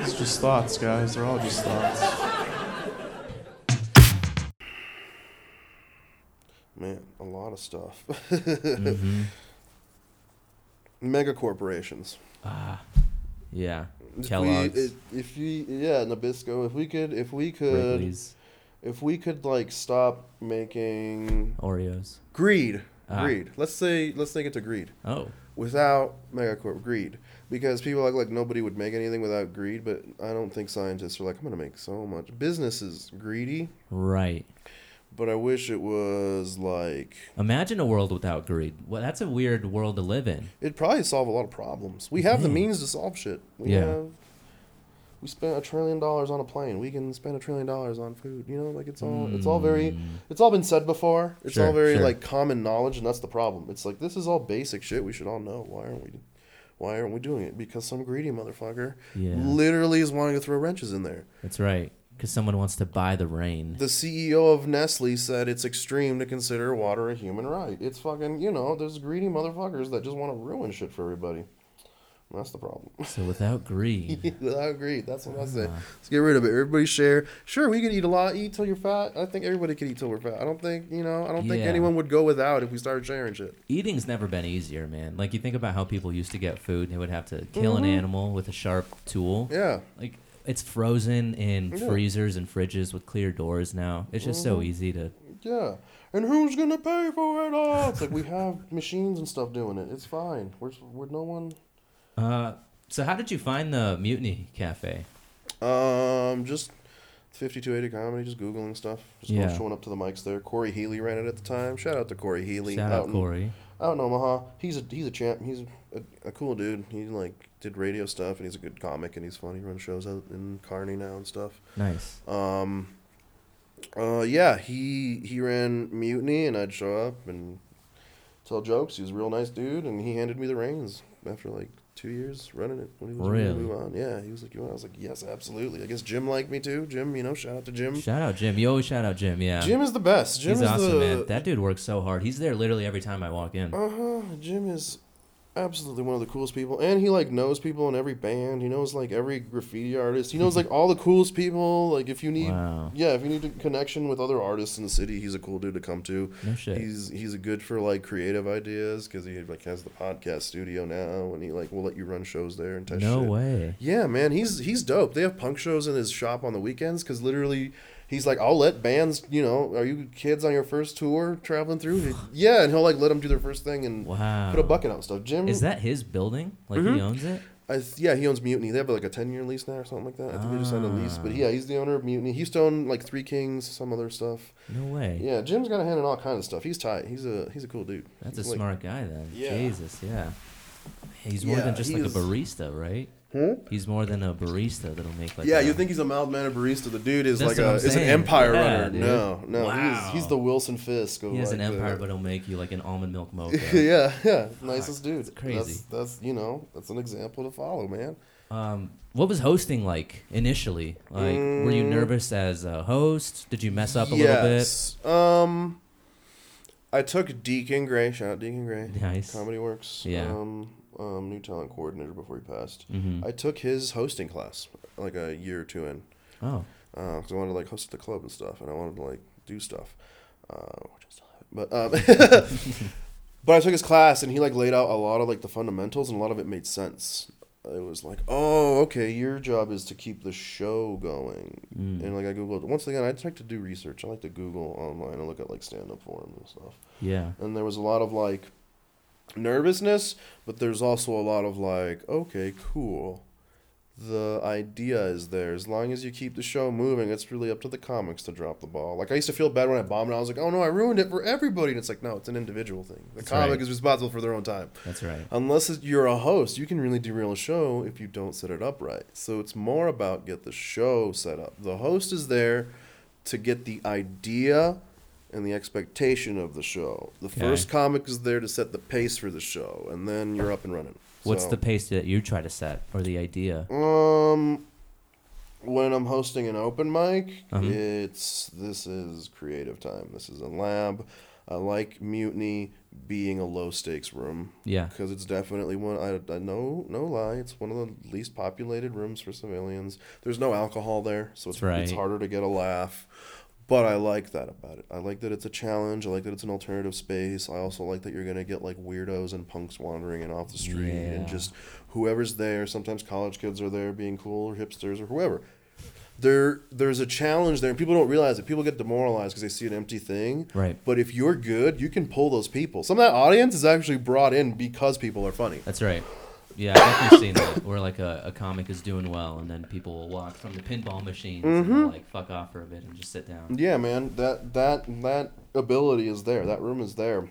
It's just thoughts, guys. They're all just thoughts. Man, a lot of stuff. Mm-hmm. Mega corporations. Ah, yeah. If Kellogg's, we, if, we, yeah, Nabisco. If we could, if we could, Wrigley's, if we could like stop making Oreos. greed, Ah. greed. Let's say, let's take it to greed. Oh, without megacorp greed because people act like nobody would make anything without greed but i don't think scientists are like i'm going to make so much business is greedy right. But i wish it was like Imagine a world without greed. Well, that's a weird world to live in. it'd probably solve a lot of problems we have the means to solve shit we Yeah. have we spent a trillion dollars on a plane we can spend a trillion dollars on food you know like it's all it's all very Mm. it's all been said before it's Sure, all very sure. like common knowledge and that's the problem it's like this is all basic shit we should all know why aren't we why aren't we doing it because some greedy motherfucker Yeah, literally is wanting to throw wrenches in there. that's right. Because someone wants to buy the rain. The CEO of Nestle said it's extreme to consider water a human right. It's fucking, you know, there's greedy motherfuckers that just want to ruin shit for everybody. That's the problem. So without greed, Without greed, that's what I say. Ah. Let's get rid of it. Everybody share. Sure, we could eat a lot. Eat till you're fat. I think everybody could eat till we're fat. I don't think, you know, I don't think anyone would go without if we started sharing shit. eating's never been easier, man. Like you think about how people used to get food, they would have to kill an Mhm. animal with a sharp tool. Yeah. Like it's frozen in Yeah. freezers and fridges with clear doors now. It's just so Mhm. easy to. Yeah. And who's gonna pay for it all? It's like we have machines and stuff doing it. It's fine. We're, we're no one. Uh, so how did you find the Mutiny Cafe? Um, just 5280 comedy, just googling stuff, just Yeah. showing up to the mics there. Corey Healy ran it at the time. Shout out to Corey Healy. Shout out in, Corey. Out in Omaha, he's a he's a champ. He's a, a cool dude. He like did radio stuff, and he's a good comic, and he's funny. He runs shows out in Kearney now and stuff. Nice. Um, uh, yeah, he he ran Mutiny, and I'd show up, and tell jokes. He was a real nice dude, and he handed me the reins after like two years running it when he was ready to Really? move on. Yeah, he was like, "You want?" I was like, "Yes, absolutely." I guess Jim liked me too. Jim, you know, shout out to Jim. Shout out Jim. You always shout out Jim. Yeah. Jim is the best. Jim He's is awesome, the man. That dude works so hard. He's there literally every time I walk in. Uh huh. Jim is absolutely one of the coolest people, and he like knows people in every band. He knows like every graffiti artist. He knows like all the coolest people. Like if you need, Wow. yeah, if you need a connection with other artists in the city, he's a cool dude to come to. No shit. He's he's a good for like creative ideas because he like has the podcast studio now, and he like will let you run shows there and test No shit. way. Yeah, man, he's he's dope. They have punk shows in his shop on the weekends because literally, he's like, I'll let bands, you know, are you kids on your first tour traveling through? Yeah, and he'll like let them do their first thing and Wow. put a bucket out and stuff. Jim Is that his building? Like Mm-hmm. he owns it? I th- yeah, he owns Mutiny. They have like a ten year lease now or something like that. I think they just signed a lease, but Ah. yeah, he's the owner of Mutiny. He used to own like Three Kings, some other stuff. No way. Yeah, Jim's got a hand in all kinds of stuff. He's tight. He's a he's a cool dude. That's a like- smart guy then. Yeah. Jesus, yeah. He's more Yeah, than just like is- a barista, right? Hmm? He's more than a barista that'll make like. Yeah, a- you think he's a mild mannered barista? The dude is That's like a is an empire Yeah, runner. dude. No, no, Wow. he's he's the Wilson Fisk. Of he has like an empire, the- but he'll make you like an almond milk mocha. yeah, yeah, nicest dude. that's crazy. That's, that's you know that's an example to follow, man. Um, what was hosting like initially? Like, were you Mm. nervous as a host? Did you mess up a little bit? yes. Um, I took Deacon Gray. Shout out Deacon Gray. Nice. Comedy Works. Yeah. Um, um, new talent coordinator before he passed. Mm-hmm. I took his hosting class like a year or two in, Oh, because I wanted to like host the club and stuff, and I wanted to like do stuff. Uh, which I still have. But um, but I took his class, and he like laid out a lot of like the fundamentals, and a lot of it made sense. It was like, oh, okay, your job is to keep the show going. Mm. And like I googled once again, I like to do research. I like to Google online and look at like stand up forums and stuff. yeah. And there was a lot of like nervousness, but there's also a lot of like, okay, cool. The idea is there. As long as you keep the show moving, it's really up to the comics to drop the ball. Like I used to feel bad when I bombed. And I was like, oh no, I ruined it for everybody. And it's like, no, it's an individual thing. The That's comic right. is responsible for their own time. That's right. Unless you're a host, you can really derail a show if you don't set it up right. So it's more about get the show set up. The host is there to get the idea and the expectation of the show. The Okay. first comic is there to set the pace for the show, and then you're up and running. What's So, the pace that you try to set or the idea? um when I'm hosting an open mic, Uh-huh. it's this is creative time. This is a lab. I like mutiny being a low stakes room. Yeah. because it's definitely one. I, I no no lie, it's one of the least populated rooms for civilians. There's no alcohol there, so it's That's it's harder to get a laugh. But I like that about it. I like that it's a challenge. I like that it's an alternative space. I also like that you're gonna get like weirdos and punks wandering in off the street and just whoever's there. Sometimes college kids are there being cool or hipsters or whoever. There, there's a challenge there, and people don't realize it. People get demoralized because they see an empty thing. Right. But if you're good, you can pull those people. Some of that audience is actually brought in because people are funny. That's right. Yeah, I've definitely seen that where like a, a comic is doing well and then people will walk from the pinball machines and Mm-hmm. they'll, like fuck off for a bit and just sit down. Yeah, man, that that that ability is there. That room is there.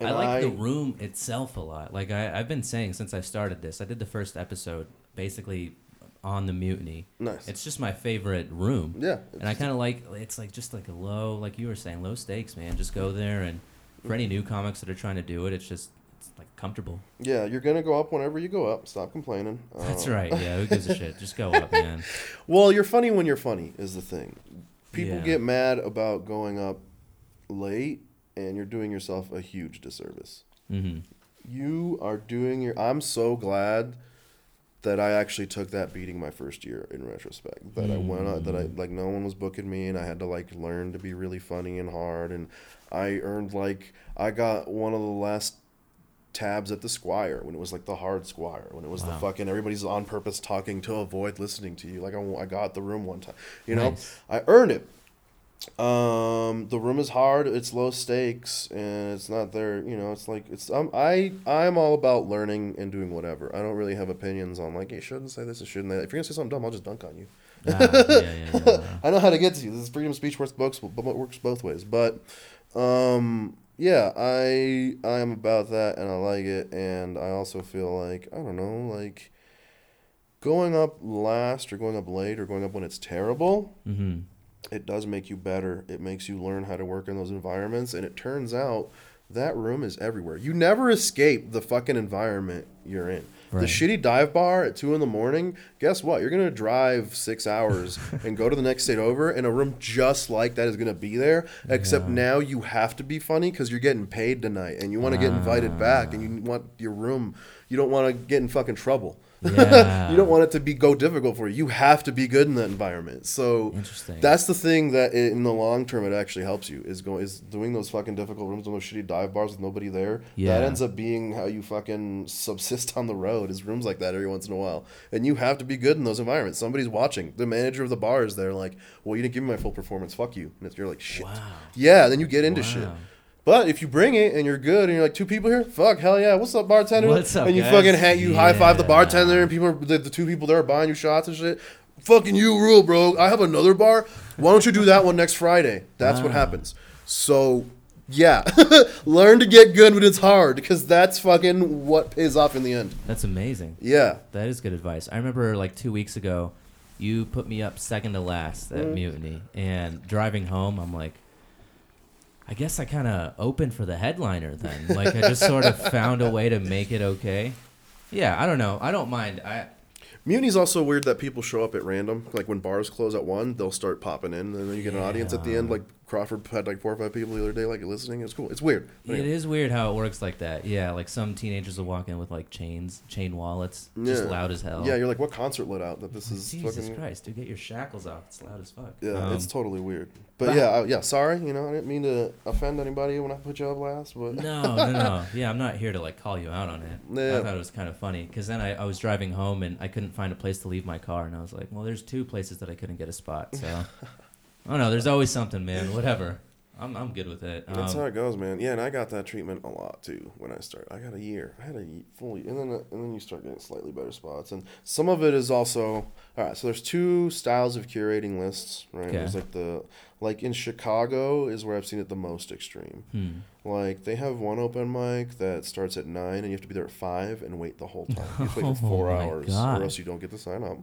And I like the room itself a lot. Like I, I've been saying since I started this, I did the first episode basically on the mutiny. Nice. It's just my favorite room. Yeah, And I kind of like it's like just like a low, like you were saying, low stakes, man. Just go there and for any new comics that are trying to do it, it's just like comfortable. Yeah, you're gonna go up whenever you go up. Stop complaining. That's Uh, right. Yeah, who gives a shit? Just go up, man. Well, you're funny when you're funny is the thing. People Yeah. get mad about going up late, and you're doing yourself a huge disservice. hmm You are doing your. I'm so glad that I actually took that beating my first year in retrospect. That I went out, that I like no one was booking me, and I had to like learn to be really funny and hard. And I earned like I got one of the last tabs at the Squire when it was like the hard Squire when it was the fucking everybody's on purpose talking to avoid listening to you. Like I, I got the room one time, you know. Nice. I earned it. Um, the room is hard. It's low stakes, and it's not there. You know, it's like it's. Um, I I'm all about learning and doing whatever. I don't really have opinions on like, you shouldn't say this, you shouldn't. That. If you're gonna say something dumb, I'll just dunk on you. Ah, yeah, yeah, yeah. I know how to get to you. This is freedom of speech works both works both ways. But um, yeah, I I am about that, and I like it, and I also feel like I don't know, like going up last or going up late or going up when it's terrible Mm-hmm. it does make you better. It makes you learn how to work in those environments. And it turns out that room is everywhere. You never escape the fucking environment you're in. The shitty dive bar at two in the morning. Guess what? You're gonna drive six hours and go to the next state over, and a room just like that is gonna be there. Except Yeah. now you have to be funny because you're getting paid tonight, and you want to get invited back, and you ah. want your room. You don't want to get in fucking trouble. Yeah. you don't want it to be go difficult for you. You have to be good in that environment. So that's the thing that i in the long term it actually helps you is going is doing those fucking difficult rooms on those shitty dive bars with nobody there. Yeah. That ends up being how you fucking subsist on the road is rooms like that every once in a while. And you have to be good in those environments. Somebody's watching. The manager of the bar is there like, well, you didn't give me my full performance. Fuck you. And you're like, shit. Wow. Yeah. Then you get into shit. Wow. But if you bring it and you're good and you're like two people here, fuck hell yeah, what's up bartender? What's up, And you guys? fucking you high five the bartender and people are the, the two people there are buying you shots and shit. Fucking you rule, bro. I have another bar. Why don't you do that one next Friday? That's what happens. So yeah, learn to get good when it's hard because that's fucking what pays off in the end. That's amazing. Yeah. That is good advice. I remember like two weeks ago, you put me up second to last at Mm. Mutiny, and driving home, I'm like, I guess I kind of opened for the headliner then. Like I just sort of found a way to make it okay. Yeah, I don't know. I don't mind. I Mutiny's also weird that people show up at random. Like when bars close at one, they'll start popping in, and then you get an audience at the end. Like Crawford had like four or five people the other day, like listening. It's cool. It's weird. But It anyway. is weird how it works like that. Yeah, like some teenagers will walk in with like chains, chain wallets, just Yeah. loud as hell. Yeah, you're like, what concert let out that this is Jesus fucking. Christ, dude, get your shackles off. It's loud as fuck. Yeah, Um, it's totally weird. But but- yeah, I, yeah. Sorry, you know, I didn't mean to offend anybody when I put you up last, but no, no, no. Yeah, I'm not here to like call you out on it. Yeah. I thought it was kind of funny because then I, I was driving home and I couldn't find a place to leave my car, and I was like, well, there's two places that I couldn't get a spot. So, Don't know. There's always something, man. Whatever. I'm I'm good with it. that's Um, how it goes, man. Yeah, and I got that treatment a lot too when I started. I got a year. I had a full, year, and then and then you start getting slightly better spots, and some of it is also all right. So there's two styles of curating lists, right? Okay. There's like the like in Chicago is where I've seen it the most extreme. hmm. Like they have one open mic that starts at nine, and you have to be there at five and wait the whole time. You have to wait for Oh four hours, God. or else you don't get to sign up.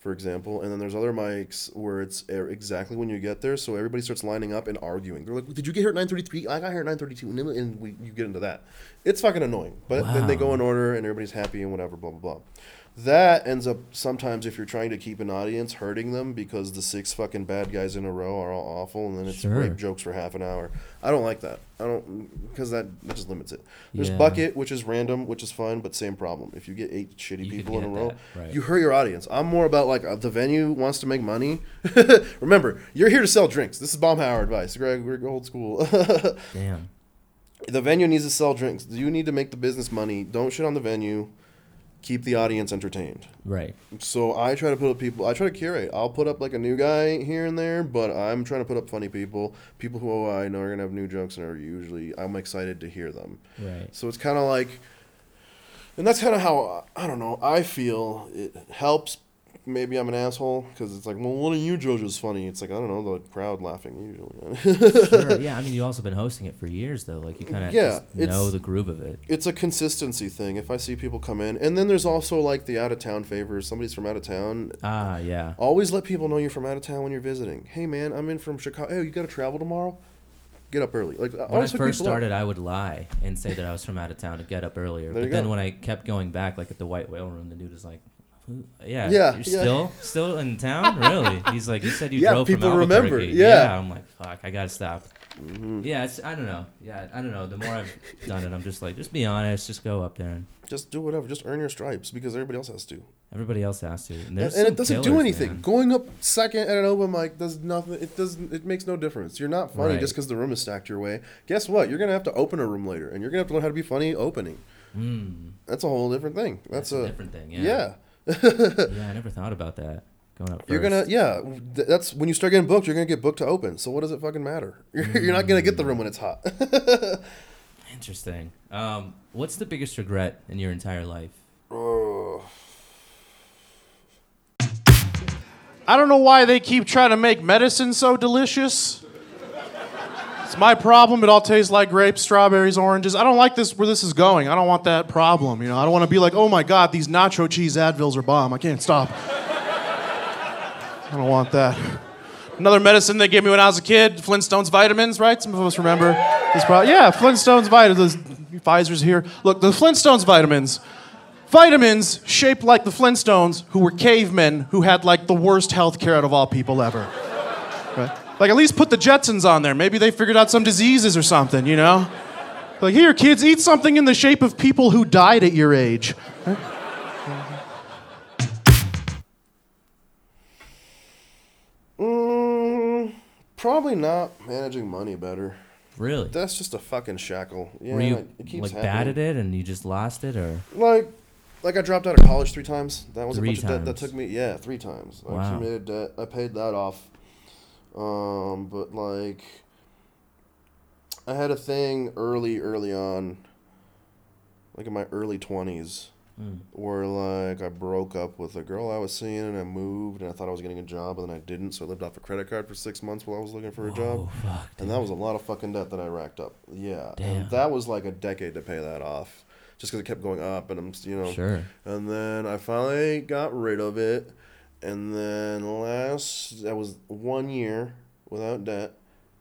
For example, and then there's other mics where it's exactly when you get there, so everybody starts lining up and arguing. They're like, "Did you get here at 9:33? I got here at 9:32," and, and we, you get into that. It's fucking annoying, but then they go in order, and everybody's happy and whatever, blah blah blah. That ends up sometimes if you're trying to keep an audience hurting them because the six fucking bad guys in a row are all awful, and then it's Sure. rape jokes for half an hour. I don't like that. I don't because that, that just limits it. There's Yeah. bucket, which is random, which is fun, but same problem. If you get eight shitty You people in a row, right. you hurt your audience. I'm more about like uh, the venue wants to make money. Remember, you're here to sell drinks. This is Baumhauer advice. Greg, we're old school. Damn. the venue needs to sell drinks. You need to make the business money. Don't shit on the venue. Keep the audience entertained. Right. So I try to put up people. I try to curate. I'll put up like a new guy here and there, but I'm trying to put up funny people, people who oh, I know are gonna have new jokes and are usually I'm excited to hear them. Right. So it's kind of like, and that's kind of how I don't know. I feel it helps. Maybe I'm an asshole because it's like, well, one of you is funny. It's like I don't know the crowd laughing usually. Sure. Yeah. I mean, you've also been hosting it for years though. Like you kind of Yeah, know the groove of it. it's a consistency thing. If I see people come in, and then there's also like the out of town favors. Somebody's from out of town. Ah, yeah. Always let people know you're from out of town when you're visiting. Hey man, I'm in from Chicago. Hey, you got to travel tomorrow? Get up early. Like When I first people up. started, I would lie and say that I was from out of town to get up earlier. There but then go. when I kept going back, like at the White Whale Room, the dude was like? "Yeah, Yeah, you're yeah. still still in town, really?" He's like, "You said you Yeah, drove people from remember, Albuquerque." yeah. Mm-hmm. I'm like, "Fuck, I gotta stop." Yeah, it's I don't know. Yeah, I don't know. The more I've done it, I'm just like, just be honest, just go up there, and Just do whatever. Just earn your stripes because everybody else has to. everybody else has to. And, And, and it doesn't do anything. man. Going up second at an open mic does nothing. It doesn't. It makes no difference. You're not funny Right. just because the room is stacked your way. Guess what? You're gonna have to open a room later, and you're gonna have to learn how to be funny opening. Mm, That's a whole different thing. That's, that's a a different thing. Yeah. yeah. Yeah, I never thought about that. Going up 1st You're gonna yeah. th- That's when you start getting booked. You're gonna get booked to open. So what does it fucking matter? You're, you're not gonna get the room when it's hot. Interesting. Um, what's the biggest regret in your entire life? Oh. I don't know why they keep trying to make medicine so delicious. It's my problem. It all tastes like grapes, strawberries, oranges. I don't like this where this is going. I don't want that problem. You know, I don't want to be like, oh my god, these nacho cheese Advils are bomb. I can't stop. I don't want that. Another medicine they gave me when I was a kid, Flintstones vitamins, right? Some of us remember this. Yeah, Flintstones vitamins. Pfizer's here. Look, the Flintstones vitamins. Vitamins shaped like the Flintstones, who were cavemen who had like the worst health care out of all people ever. Right? Like, at least put the Jetsons on there. Maybe they figured out some diseases or something, you know? Like, here, kids, eat something in the shape of people who died at your age. Mm, probably not managing money better. Really? That's just a fucking shackle. Yeah, Were you it keeps like happening. bad at it and you just lost it, or Like, like I dropped out of college three times. That was Three a bunch of debt that took me. Yeah, three times. I Wow. accumulated debt. I paid that off. Um, but like, I had a thing early, early on, like in my early twenties, Mm. where like I broke up with a girl I was seeing, and I moved, and I thought I was getting a job, and then I didn't, so I lived off a credit card for six months while I was looking for a job. oh fuck, And that was a lot of fucking debt that I racked up. Yeah. Damn. And that was like a decade to pay that off. Just because it kept going up and I'm, you know. sure. And then I finally got rid of it. And then last, that was one year without debt.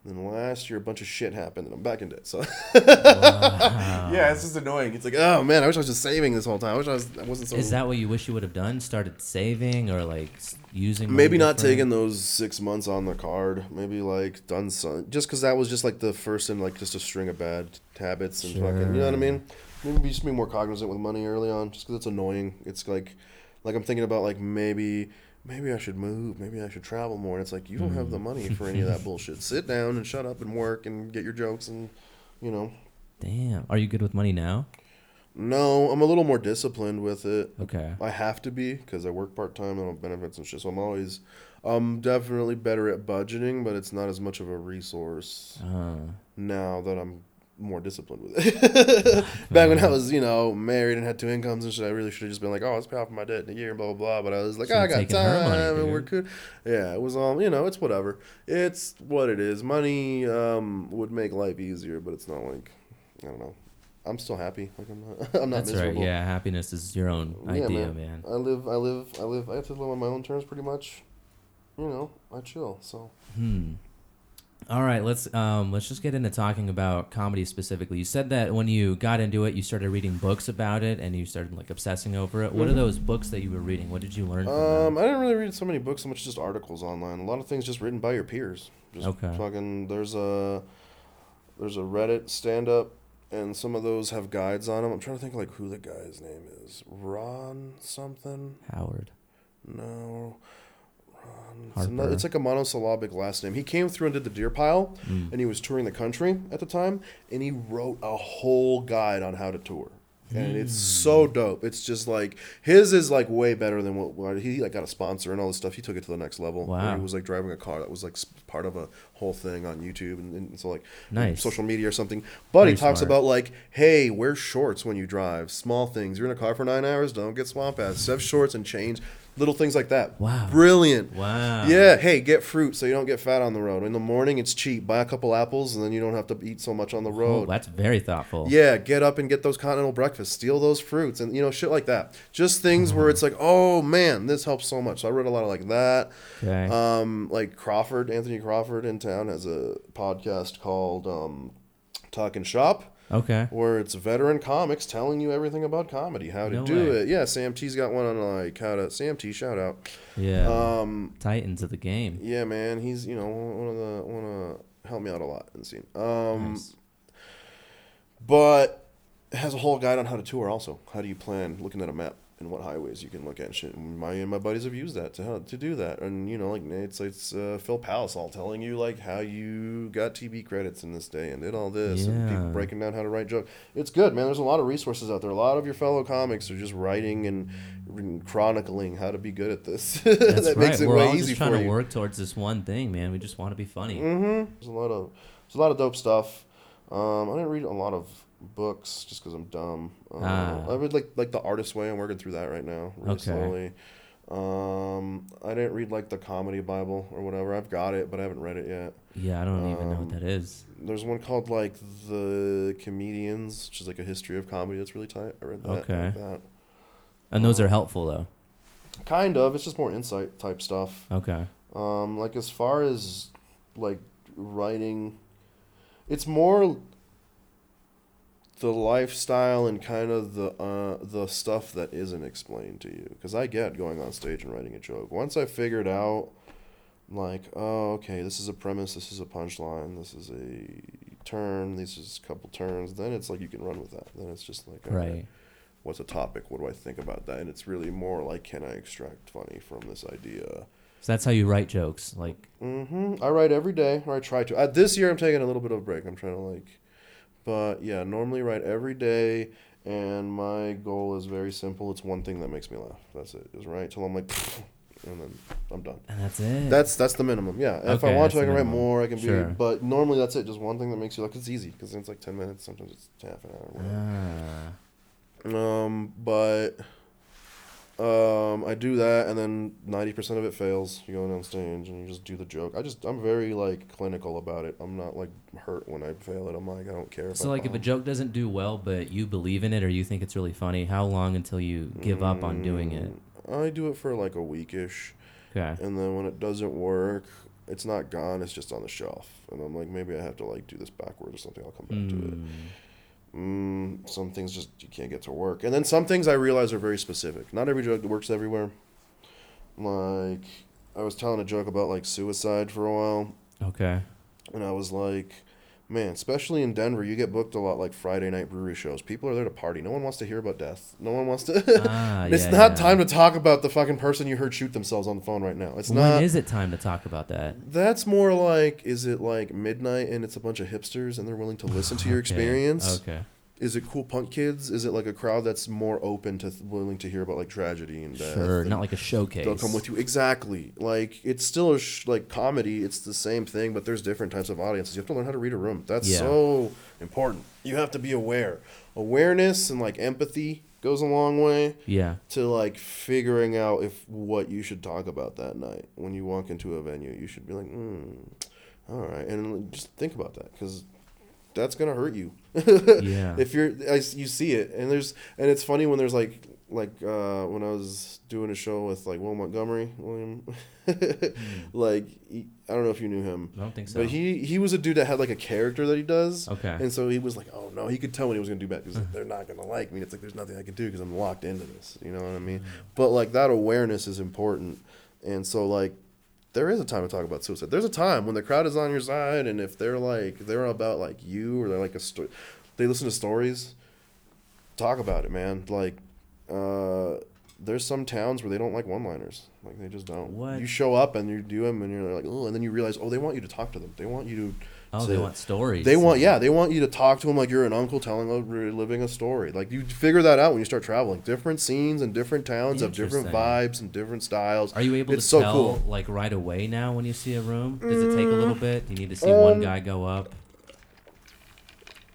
And then last year, a bunch of shit happened and I'm back in debt. So, yeah, it's just annoying. It's like, oh man, I wish I was just saving this whole time. I wish I, was, I wasn't so. Is that what you wish you would have done? Started saving or like using? Maybe not different? taking those six months on the card. Maybe like done some, just because that was just like the first in like just a string of bad habits and fucking, you know what I mean? Maybe just be more cognizant with money early on, just because it's annoying. It's like, like I'm thinking about like maybe, maybe I should move, maybe I should travel more. And it's like you don't have the money for any of that bullshit. Sit down and shut up and work and get your jokes and, you know. Damn. Are you good with money now? No, I'm a little more disciplined with it. Okay. I have to be because I work part time and on benefits and shit. So I'm always, I'm definitely better at budgeting, but it's not as much of a resource Uh, now that I'm more disciplined with it. Back when I was, you know, married and had two incomes and shit, I really should have just been like, oh, let's pay off my debt in a year, blah blah blah. But I was like, oh, I got time money, and dude. we're good. Yeah, it was all, you know, it's whatever. It's what it is. Money um, would make life easier, but it's not like, I don't know. I'm still happy. Like I'm not. I'm not that's miserable. right. Yeah, happiness is your own Yeah, idea, man. I live, I live, I live. I have to live on my own terms, pretty much. You know, I chill. So Hmm. All right, let's um let's just get into talking about comedy specifically. You said that when you got into it, you started reading books about it and you started like obsessing over it. What are those books that you were reading? What did you learn from Mm-hmm. um, them? I didn't really read so many books, so much just articles online. A lot of things just written by your peers. Just Okay. Fucking, there's a, there's a Reddit stand up, and some of those have guides on them. I'm trying to think like who the guy's name is. Ron something. Howard. No. It's, it's like a monosyllabic last name. He came through and did the Deer Pile, Mm. and he was touring the country at the time, and he wrote a whole guide on how to tour. And it's so Mm. dope. It's just like his is like way better than what, what he like got a sponsor and all this stuff. He took it to the next level. Wow. he was like driving a car that was like part of a whole thing on YouTube and, and so like Nice. social media or something. But Very he talks smart. about like, hey, wear shorts when you drive. Small things. You're in a car for nine hours. Don't get swamp ass. Have shorts and chains. Little things like that. Wow. Brilliant. Wow. Yeah, hey, get fruit so you don't get fat on the road. In the morning, it's cheap. Buy a couple apples, and then you don't have to eat so much on the Oh, road. that's very thoughtful. yeah, get up and get those continental breakfasts. Steal those fruits, and you know shit like that. Just things Uh-huh. where it's like, oh man, this helps so much. So I read a lot of like that. Okay. Um, like Crawford, Anthony Crawford in town has a podcast called um, Talk and Shop okay. where it's veteran comics telling you everything about comedy, how to No do way. it. Yeah, Sam T's got one on like how to Sam T shout out. Yeah. Um, Titans of the game. yeah, man, he's you know one of the one of help me out a lot in the scene. Um, Nice. but it has a whole guide on how to tour. Also, how do you plan looking at a map and what highways you can look at and shit. And my and my buddies have used that to help, to do that. And you know, like it's it's uh, Phil Palisoul telling you like how you got TV credits in this day and did all this, and people breaking down how to write jokes. It's good, man. There's a lot of resources out there. A lot of your fellow comics are just writing and and chronicling how to be good at this. That right. makes it We're way all easy just trying to you. work towards this one thing, man. We just want to be funny. Mm-hmm. There's a lot of there's a lot of dope stuff. Um, I didn't read a lot of books just because I'm dumb. Uh, Ah. I read like like the Artist Way. I'm working through that right now, really Okay. slowly. Um, I didn't read like the Comedy Bible or whatever. I've got it, but I haven't read it yet. Yeah, I don't even know what Um, that is. There's one called like the Comedians, which is like a history of comedy. That's really tight. I read that. Okay. that. And those are helpful though. Kind of. It's just more insight type stuff. Okay. Um, like as far as like writing, it's more the lifestyle and kind of the uh, the stuff that isn't explained to you. Because I get going on stage and writing a joke. Once I figured out, like, oh, okay, this is a premise, this is a punchline, this is a turn, these is a couple turns. Then it's like you can run with that. Then it's just like, all Right. what's a topic? What do I think about that? And it's really more like, can I extract funny from this idea? So that's how you write jokes. Like, mm-hmm. I write every day, or I try to. Uh, this year, I'm taking a little bit of a break. I'm trying to like, but yeah, normally write every day. And my goal is very simple. It's one thing that makes me laugh. That's it. Is write till I'm like, and then I'm done. and that's it. That's that's the minimum. Yeah. Okay, if I want to, I can write more. I can Sure. be. But normally, that's it. Just one thing that makes you laugh. It's easy because it's like ten minutes. Sometimes it's half an hour. Ah. Um, but um, I do that, and then ninety percent of it fails. You go on stage and you just do the joke. I just I'm very like clinical about it. I'm not like hurt when I fail it. I'm like I don't care. If So like, if a joke doesn't do well, but you believe in it or you think it's really funny, how long until you give up on doing it? Mm, I do it for like a weekish, Okay. and then when it doesn't work, it's not gone. It's just on the shelf, and I'm like maybe I have to like do this backwards or something. I'll come back to it. Mm. Some things just you can't get to work, and then some things I realize are very specific. Not every drug works everywhere. Like I was telling a joke about like suicide for a while, Okay. and I was like, man, especially in Denver, you get booked a lot like Friday night brewery shows. People are there to party. No one wants to hear about death. No one wants to. Ah, it's yeah, not yeah. time to talk about the fucking person you heard shoot themselves on the phone right now. It's When not. is it time to talk about that? That's more like, is it like midnight and it's a bunch of hipsters and they're willing to listen to your Okay, experience? Okay. Is it cool punk kids? Is it like a crowd that's more open to th- willing to hear about like tragedy and death? Sure. and Not like a showcase. they'll come with you exactly. Like it's still a sh- like comedy. It's the same thing, but there's different types of audiences. You have to learn how to read a room. That's Yeah. so important. You have to be aware. Awareness and like empathy goes a long way Yeah. to like figuring out if what you should talk about that night when you walk into a venue. You should be like, mm, all right, and just think about that because that's gonna hurt you. Yeah. if you're I, you see it. And there's and it's funny when there's like like uh when i was doing a show with like will montgomery william. Hmm. Like he, i don't know if you knew him. I don't think so. but he he was a dude that had like a character that he does. Okay. and so he was like oh no. He could tell when he was gonna do bad because hmm. they're not gonna like me. It's like there's nothing i can do because i'm locked into this. You know what i mean? Hmm. But like that awareness is important. And so like there is a time to talk about suicide. There's a time when the crowd is on your side, and if they're like they're about like you or they're like a story, they listen to stories. Talk about it, man. Like, uh, there's some towns where they don't like one-liners. Like they just don't. What? You show up and you do them, and you're like, oh, and then you realize, oh, they want you to talk to them. They want you to. Oh, they want stories. They want, yeah, they want you to talk to them like you're an uncle telling a reliving a story. Like you figure that out when you start traveling. Different scenes and different towns have different vibes and different styles. Are you able it's to so tell cool. like right away now when you see a room? Does it take a little bit? Do you need to see one Um, guy go up?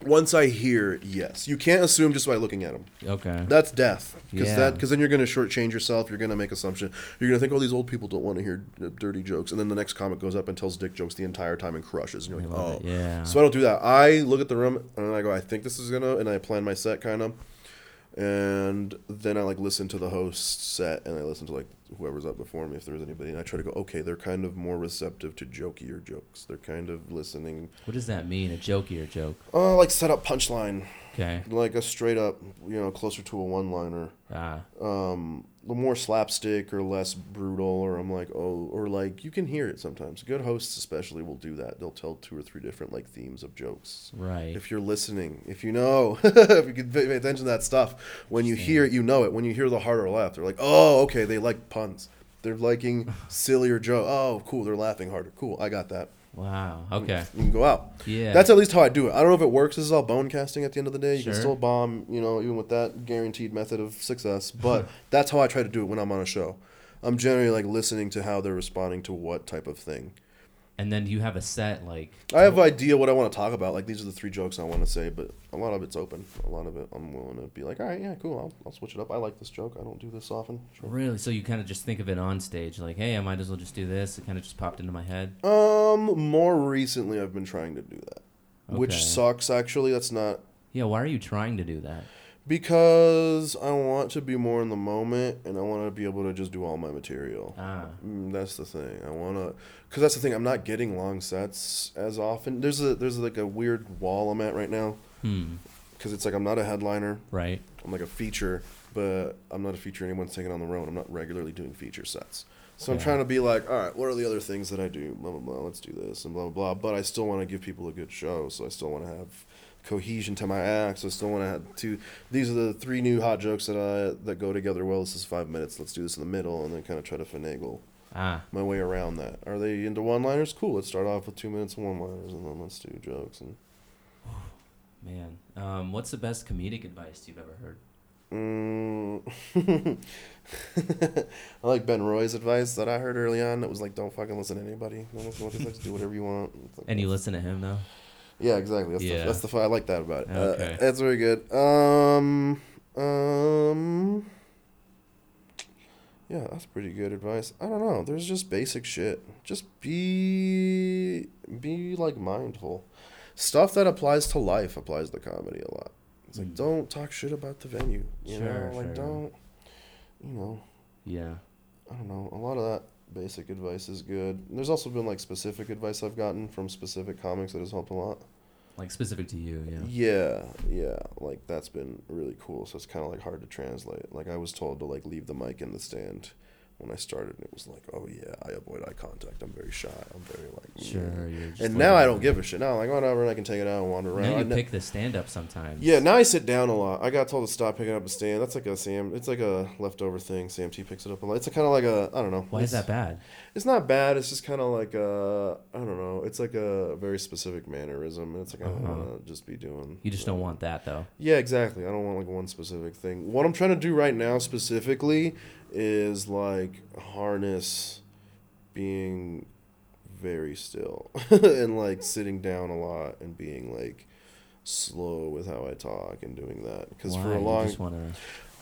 Once I hear, yes, you can't assume just by looking at them. Okay. That's death, because Yeah. that because then you're gonna shortchange yourself. You're gonna make assumption. You're gonna think, oh, these old people don't want to hear uh, dirty jokes, and then the next comic goes up and tells dick jokes the entire time and crushes, and you're like, oh, it, yeah. So I don't do that. I look at the room and I go, I think this is gonna, and I plan my set kind of, and then I like listen to the host set and I listen to like whoever's up before me if there's anybody, and I try to go, okay, they're kind of more receptive to jokier jokes. They're kind of listening, What does that mean? A jokier joke? uh, like set up punchline, Okay. like a straight up, you know, closer to a one liner. Ah. um the more slapstick or less brutal or i'm like oh or like you can hear it sometimes. Good hosts especially will do that. They'll tell two or three different like themes of jokes. Right. if you're listening if you know if you can pay pay attention to that stuff when you hear it you know it. When you hear the harder laugh they're like oh okay they like puns. They're liking sillier joke oh cool they're laughing harder. Cool i got that Wow. Okay. you can go out Yeah. that's at least how I do it. I don't know if it works. This is all bone casting at the end of the day. You Sure. can still bomb, you know, even with that guaranteed method of success. But that's how I try to do it when I'm on a show. I'm generally like listening to how they're responding to what type of thing. and then you have a set like. I have an idea what I want to talk about. Like these are the three jokes I want to say, but a lot of it's open. A lot of it I'm willing to be like, all right, yeah, cool. I'll, I'll switch it up. I like this joke. I don't do this often. Sure. Really? So you kind of just think of it on stage, like, hey, I might as well just do this. It kind of just popped into my head. Um, more recently I've been trying to do that, which sucks. Actually, that's not Yeah. Why are you trying to do that? Because I want to be more in the moment, and I want to be able to just do all my material. Ah. Mm, that's the thing. I want to, because that's the thing. I'm not getting long sets as often. There's a there's like a weird wall I'm at right now, Hmm. because it's like I'm not a headliner. Right. I'm like a feature, but I'm not a feature anyone's taking on the road. I'm not regularly doing feature sets. So I'm trying to be like, all right, what are the other things that I do? Blah blah blah. Let's do this and blah blah blah. But I still want to give people a good show. So I still want to have cohesion to my acts. I still want to have two. These are the three new hot jokes that I that go together well. This is five minutes. Let's do this in the middle, and then kind of try to finagle Ah. my way around that. Are they into one-liners? Cool. Let's start off with two minutes of one-liners, and then let's do jokes. And Man. Um, what's the best comedic advice you've ever heard? Mm. I like Ben Roy's advice that I heard early on. That was like, don't fucking listen to anybody. Don't listen to what do whatever you want. Like- And you listen to him though? yeah, exactly. That's Yeah. the that's the I like that about it. Okay. Uh, that's very good. Um, um, yeah, that's pretty good advice. I don't know. There's just basic shit. Just be be like mindful. Stuff that applies to life applies to comedy a lot. It's like Mm. don't talk shit about the venue. You Sure, know, like sure. don't. You know, Yeah. I don't know. A lot of that basic advice is good. There's also been like specific advice I've gotten from specific comics that has helped a lot. Like specific to you, yeah. Yeah, yeah, like that's been really cool. So it's kind of like hard to translate. Like I was told to like leave the mic in the stand when I started, it was like, oh yeah, I avoid eye contact. I'm very shy. I'm very like mm. Sure. You're And now I don't give a shit. Now I'm like whatever, and I can take it out and wander around. Now I you ne- pick the stand up sometimes. yeah, now I sit down a lot. I got told to stop picking up a stand. That's like a Sam. It's like a leftover thing. Sam T picks it up a lot. It's kind of like a I don't know. Why is that bad? It's not bad. It's just kind of like a I don't know. It's like a very specific mannerism, and it's like I don't Uh-huh. want to just be doing. You just don't uh, want that though. Yeah, exactly. I don't want like one specific thing. What I'm trying to do right now specifically is like harness being very still and like sitting down a lot and being like slow with how I talk and doing that because for a long just wanna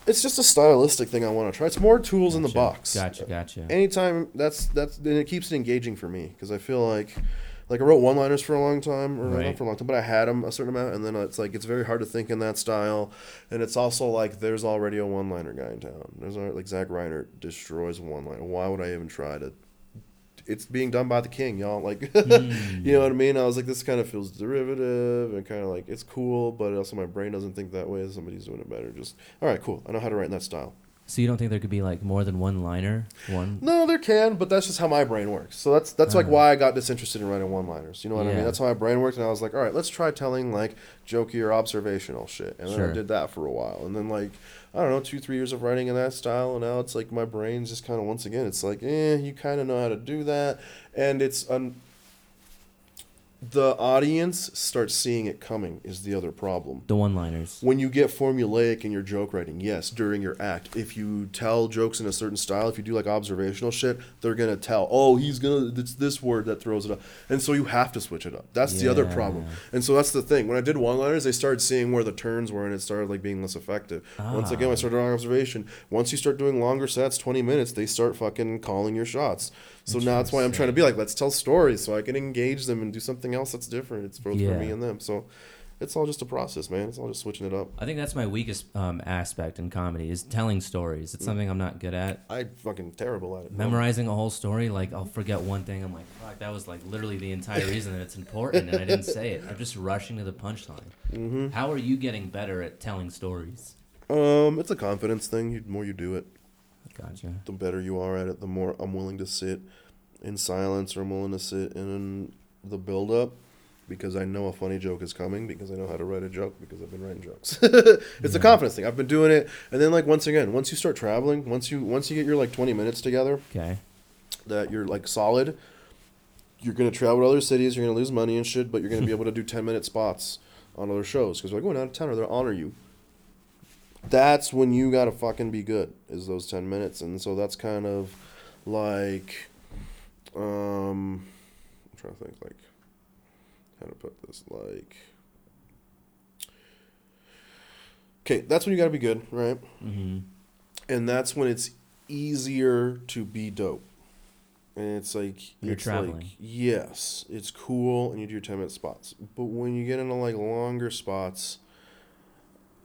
it's just a stylistic thing I want to try. It's more tools in the box. Gotcha, gotcha. Anytime that's that's then it keeps it engaging for me because I feel like like I wrote one liners for a long time or Right. not for a long time, but I had them a certain amount, and then it's like it's very hard to think in that style, and it's also like there's already a one liner guy in town. There's already, like Zach Reiner destroys one liner. Why would I even try to? It's being done by the king, y'all. Like, Hmm. you know what I mean? I was like, this kind of feels derivative and kind of like it's cool, but also my brain doesn't think that way. Somebody's doing it better. Just all right, cool. I know how to write in that style. So you don't think there could be like more than one liner? One No, there can, but that's just how my brain works. So that's that's like Ah. why I got disinterested in writing one-liners. You know what I mean? That's how my brain works, and I was like, all right, let's try telling like jokey or observational shit, and then Sure. I did that for a while, and then like I don't know, two three years of writing in that style, and now it's like my brain's just kind of once again, it's like, eh, you kind of know how to do that, and it's un- the audience starts seeing it coming is the other problem the one liners. when you get formulaic in your joke writing, yes, during your act, if you tell jokes in a certain style, if you do like observational shit, they're gonna tell, oh, he's gonna, it's this word that throws it up, and so you have to switch it up. That's the other problem, and so that's the thing. When I did one-liners, they started seeing where the turns were, and it started like being less effective. Once again, I Ah. started on observation. Once you start doing longer sets, twenty minutes, they start fucking calling your shots. So now that's why I'm trying to be like, let's tell stories, so I can engage them and do something else that's different. It's both for me and them. So. It's all just a process, man. It's all just switching it up. I think that's my weakest um, aspect in comedy is telling stories. Mm. It's something I'm not good at. I fucking terrible at it. Memorizing a whole story, like I'll forget one thing. I'm like, fuck, that was like literally the entire reason that it's important, and I didn't say it. I'm just rushing to the punchline. Mm-hmm. How are you getting better at telling stories? Um, it's a confidence thing. You, the more you do it, Gotcha. the better you are at it. The more I'm willing to sit in silence, or I'm willing to sit in the build up, because I know a funny joke is coming. Because I know how to write a joke. Because I've been writing jokes. it's a confidence thing. I've been doing it, and then like once again, once you start traveling, once you once you get your like 20 minutes together, Okay. that you're like solid. You're gonna travel to other cities. You're gonna lose money and shit, but you're gonna be able to do 10 minute spots on other shows because we're going out of town or they'll honor you. That's when you gotta fucking be good. Is those 10 minutes, and so that's kind of like, um, I'm trying to think like how to put this like. Okay, that's when you gotta be good, right? Mm-hmm. and that's when it's easier to be dope. And it's like you're it's traveling. like yes, it's cool, and you do your ten minute spots. But when you get into like longer spots,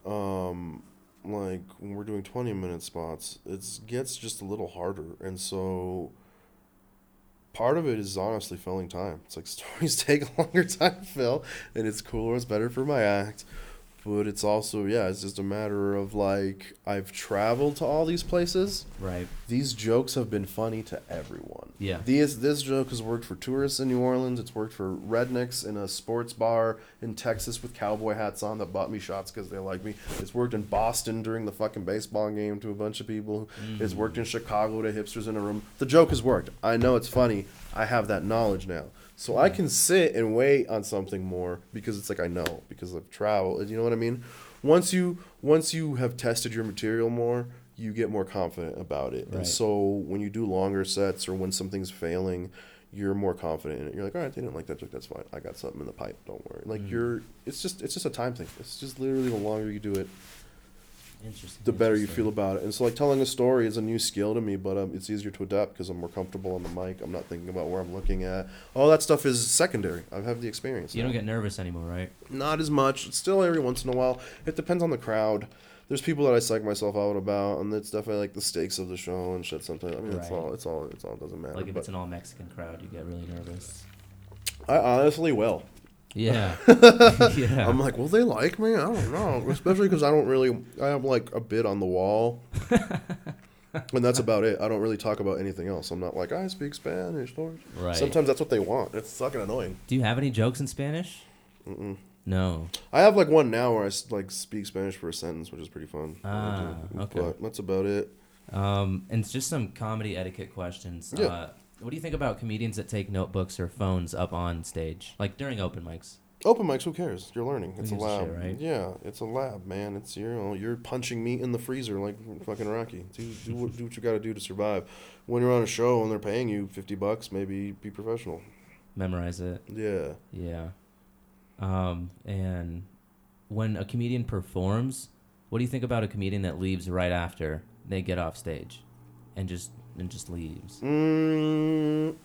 um, like when we're doing 20 minute spots, it gets just a little harder. And so part of it is honestly filling time. It's like stories take a longer time to fill, and it's cooler, it's better for my act. But it's also, yeah, it's just a matter of like, I've traveled to all these places. Right. These jokes have been funny to everyone. Yeah. These this joke has worked for tourists in New Orleans. It's worked for rednecks in a sports bar in Texas with cowboy hats on that bought me shots because they like me. It's worked in Boston during the fucking baseball game to a bunch of people. It's worked in mm. Chicago to hipsters in a room. The joke has worked. I know it's funny. I have that knowledge now. So I can sit and wait on something more because it's like I know because of travel. You know what I mean? Once you once you have tested your material more, you get more confident about it. Right. And so when you do longer sets or when something's failing, you're more confident in it. You're like, all right, they didn't like that joke. That's fine. I got something in the pipe. Don't worry. Like Mm. you're, it's just, it's just a time thing. It's just literally the longer you do it, Interesting. the better you feel about it. And so like telling a story is a new skill to me, but um, it's easier to adapt because I'm more comfortable on the mic. I'm not thinking about where I'm looking at. All that stuff is secondary. I have had the experience. You don't get nervous anymore, right? Not as much. Still, every once in a while. It depends on the crowd. There's people that I psych myself out about, and it's definitely like the stakes of the show and shit. Sometimes I mean, it's all, it's all, it's all doesn't matter. Like if it's an all Mexican crowd, you get really nervous. I honestly will. Yeah. yeah. I'm like, will they like me? I don't know. Especially because I don't really. I have like a bit on the wall, and that's about it. I don't really talk about anything else. I'm not like I speak Spanish. Lord. right. Sometimes that's what they want. It's fucking annoying. Do you have any jokes in Spanish? Mm-mm. No. I have like one now where I like speak Spanish for a sentence, which is pretty fun. Ah, okay. But that's about it. Um, and it's just some comedy etiquette questions. Yeah. Uh, what do you think about comedians that take notebooks or phones up on stage, like during open mics? Open mics, who cares? You're learning. It's a gives a lab, shit, right? Yeah, it's a lab, man. It's you know you're punching meat in the freezer like fucking Rocky. Do do what, do what you got to do to survive. When you're on a show and they're paying you fifty bucks, maybe be professional. Memorize it. Yeah. Yeah. Um, and when a comedian performs, what do you think about a comedian that leaves right after they get off stage, and just and just leaves? Mm,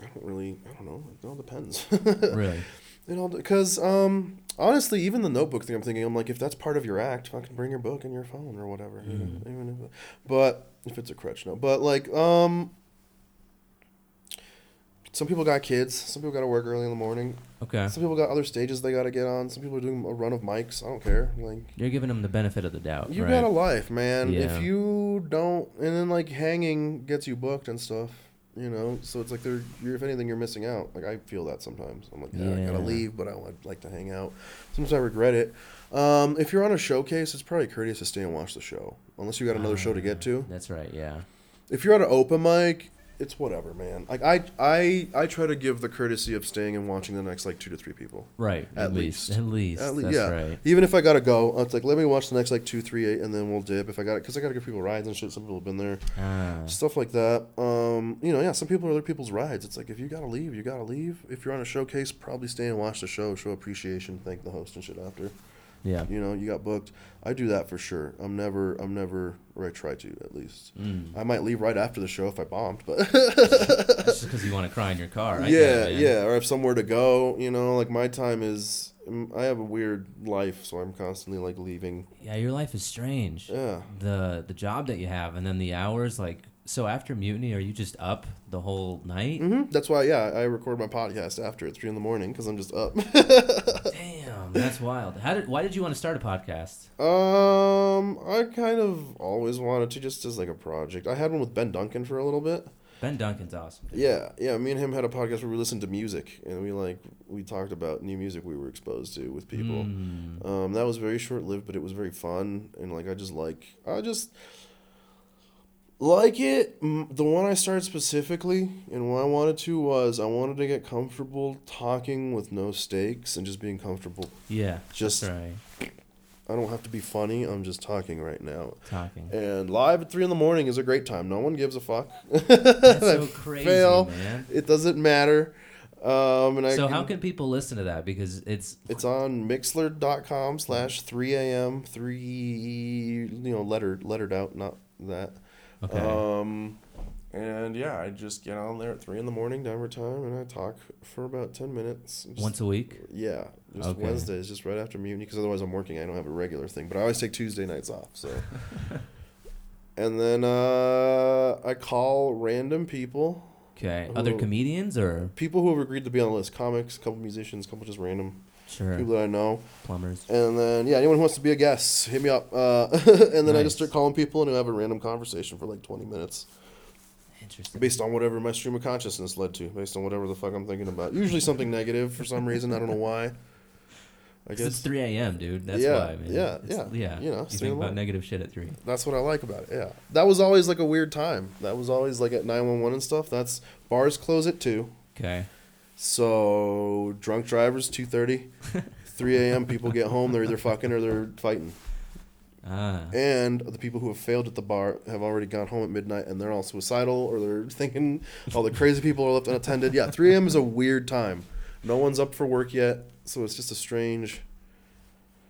I don't really. I don't know. It all depends. really? It all because um honestly, even the notebook thing. I'm thinking. I'm like, if that's part of your act, fucking bring your book and your phone or whatever. you know, Mhm. even if, but if it's a crutch, no. But like um. Some people got kids. Some people got to work early in the morning. Okay. Some people got other stages they got to get on. Some people are doing a run of mics. I don't care. Like You're giving them the benefit of the doubt, you right? got a life, man. Yeah. If you don't, and then like hanging gets you booked and stuff. You know, so it's like they're. You're, if anything, you're missing out. Like I feel that sometimes. I'm like, yeah, I gotta leave, but I would like to hang out. Sometimes I regret it. Um, if you're on a showcase, it's probably courteous to stay and watch the show, unless you got another show to get to. That's right. Yeah. If you're at an open mic, it's whatever, man. Like I, I, I try to give the courtesy of staying and watching the next like two to three people. Right. At least. At least. At le- That's yeah. right. Even if I gotta go, it's like let me watch the next like two, three, eight, and then we'll dip. If I got it, because I gotta give people rides and shit. Some people have been there, Ah. stuff like that. Um, you know, yeah. Some people are other people's rides. It's like if you gotta leave, you gotta leave. If you're on a showcase, probably stay and watch the show, show appreciation, thank the host and shit after. Yeah. You know, you got booked. I do that for sure. I'm never, I'm never, or I try to at least. Mm. I might leave right after the show if I bombed, but That's just because you want to cry in your car. I get yeah, yeah. Or I have somewhere to go. You know, like my time is. mm, I have a weird life, so I'm constantly like leaving. Yeah, your life is strange. Yeah. The the job that you have, and then the hours. Like, so after mutiny, are you just up the whole night? hmm That's why, yeah, I record my podcast after at three in the morning because I'm just up. Damn, that's wild. How did? Why did you want to start a podcast? um, I kind of always wanted to just as like a project. I had one with Ben Duncan for a little bit. Ben Duncan's awesome. dude. Yeah, yeah. Me and him had a podcast where we listened to music and we like we talked about new music we were exposed to with people. Mm. Um, that was very short lived, but it was very fun and like I just like I just like it. The one I started specifically and what I wanted to was I wanted to get comfortable talking with no stakes and just being comfortable. Yeah, Just- right. I don't have to be funny. I'm just talking right now. Talking. And live at three in the morning is a great time. No one gives a fuck. That's so crazy, fail. man. It doesn't matter. Um, and I So can, how can people listen to that? Because it's it's on mixlr.com slash 3 a.m. 3, you know, letter lettered out, not that. Okay. Um, And yeah, I just get on there at three in the morning, Denver time, and I talk for about ten minutes. Just- Once a week. Yeah, just Okay. Wednesdays, just right after mutiny, because otherwise I'm working. I don't have a regular thing, but I always take Tuesday nights off. So, and then uh, I call random people, Okay. Other comedians or people who have agreed to be on the list, comics, a couple musicians, a couple just random sure people that I know, plumbers. and then yeah, anyone who wants to be a guest, hit me up. Uh, and then I just start calling people and we have a random conversation for like 20 minutes, Interesting. based on whatever my stream of consciousness led to, based on whatever the fuck I'm thinking about. Usually something negative for some reason. I don't know why. I 'Cause it's 3 a.m., dude. That's Yeah, why, man. yeah, It's- yeah, yeah. you know, you think about negative shit at three. That's what I like about it. Yeah, that was always like a weird time. That was always like at nine one one and stuff. That's bars close at two. Okay. So drunk drivers two thirty, three a.m. People get home. They're either fucking or they're fighting. Ah. And the people who have failed at the bar have already gone home at midnight and they're all suicidal or they're thinking all the crazy people are left unattended. Yeah, three a.m. is a weird time. No one's up for work yet, so it's just a strange.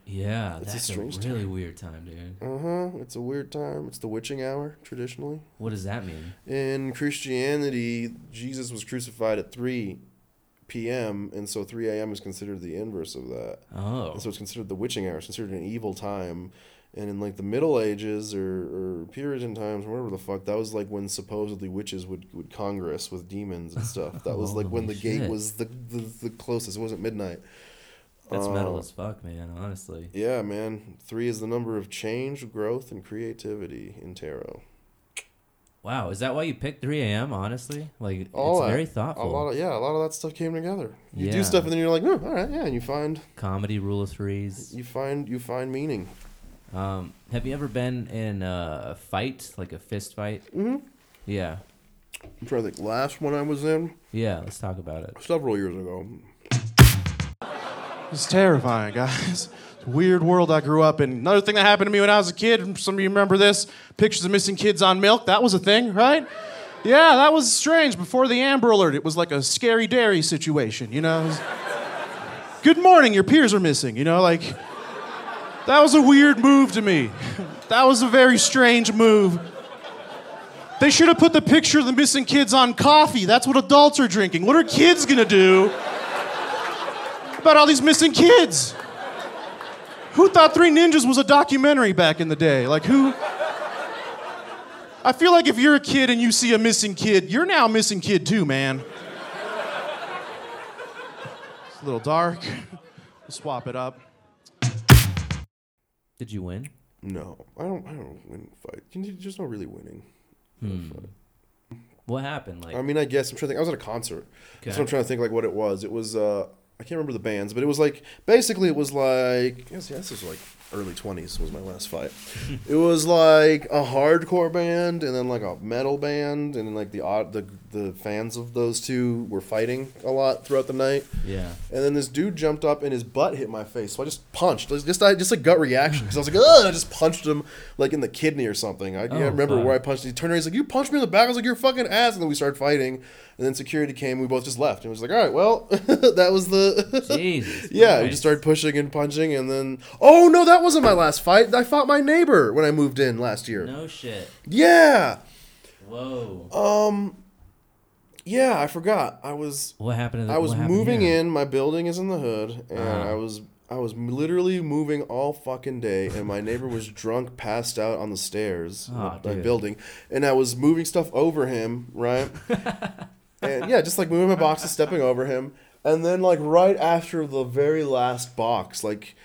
Yeah, It's that's a, strange really weird time, dude. Uh huh. It's a weird time. It's the witching hour traditionally. What does that mean? In Christianity, Jesus was crucified at 3 p.m., and so 3 a.m. is considered the inverse of that. Oh. And so it's considered the witching hour. It's considered an evil time. And in like the Middle Ages or, or Puritan times, whatever the fuck, that was like when supposedly witches would, would congress with demons and stuff. That was like when the Holy gate was the, the, the closest. It wasn't midnight. That's metal Uh, as fuck, man, honestly. Yeah, man. Three is the number of change, growth, and creativity in tarot. Wow, is that why you picked 3 a.m., honestly? Like, All it's that- very A thoughtful. lot of yeah, a lot of that stuff came together. You Yeah. do stuff and then you're like, oh, all right, yeah, and you find Comedy, rule of threes. you find you find meaning. Um, have you ever been in a fight, like a fist fight? hmm Yeah. I'm trying to think. Last one I was in Yeah, let's talk about it. several years ago. It's terrifying, guys. Weird world I grew up in. Another thing that happened to me when I was a kid, some of you remember this pictures of missing kids on milk. That was a thing, right? Yeah, that was strange. Before the Amber Alert, it was like a scary dairy situation, you know? Was, Good morning, your peers are missing, you know? Like, that was a weird move to me. That was a very strange move. They should have put the picture of the missing kids on coffee. That's what adults are drinking. What are kids gonna do? about all these missing kids. Who thought Three Ninjas was a documentary back in the day? Like, who? I feel like if you're a kid and you see a missing kid, you're now a missing kid too, man. It's a little dark. We'll swap it up. Did you win? No, I don't. I don't win fight. You need- There's no really winning. Hmm. What happened? Like, I mean, I guess I'm trying to think. I was at a concert. That's Okay. what I'm trying to think. Like what it was. It was. uh I can't remember the bands, but it was like basically it was like yes, yes, this was like early 20s was my last fight. it was like a hardcore band and then like a metal band and then like the odd the the fans of those two were fighting a lot throughout the night. yeah. And then this dude jumped up and his butt hit my face. So I just punched. Like, Just I, just a gut reaction because I was like, ugh, I just punched him like in the kidney or something. I can't Oh, remember where I punched. him. He turned around. He's like, you punched me in the back. I was like, you're fucking ass. And then we started fighting. And then security came. We both just left. And it was like, all right, well, that was the. Jesus. yeah, we just started pushing and punching, and then oh no, that wasn't my last fight. I fought my neighbor when I moved in last year. No shit. Yeah. Whoa. Um. Yeah, I forgot. I was What happened? The, I was moving here? in. My building is in the hood, and Uh-huh. I was I was literally moving all fucking day, and my neighbor was drunk, passed out on the stairs Aw, of my building, and I was moving stuff over him, right? And yeah, just like moving my boxes, stepping over him, and then like right after the very last box, like.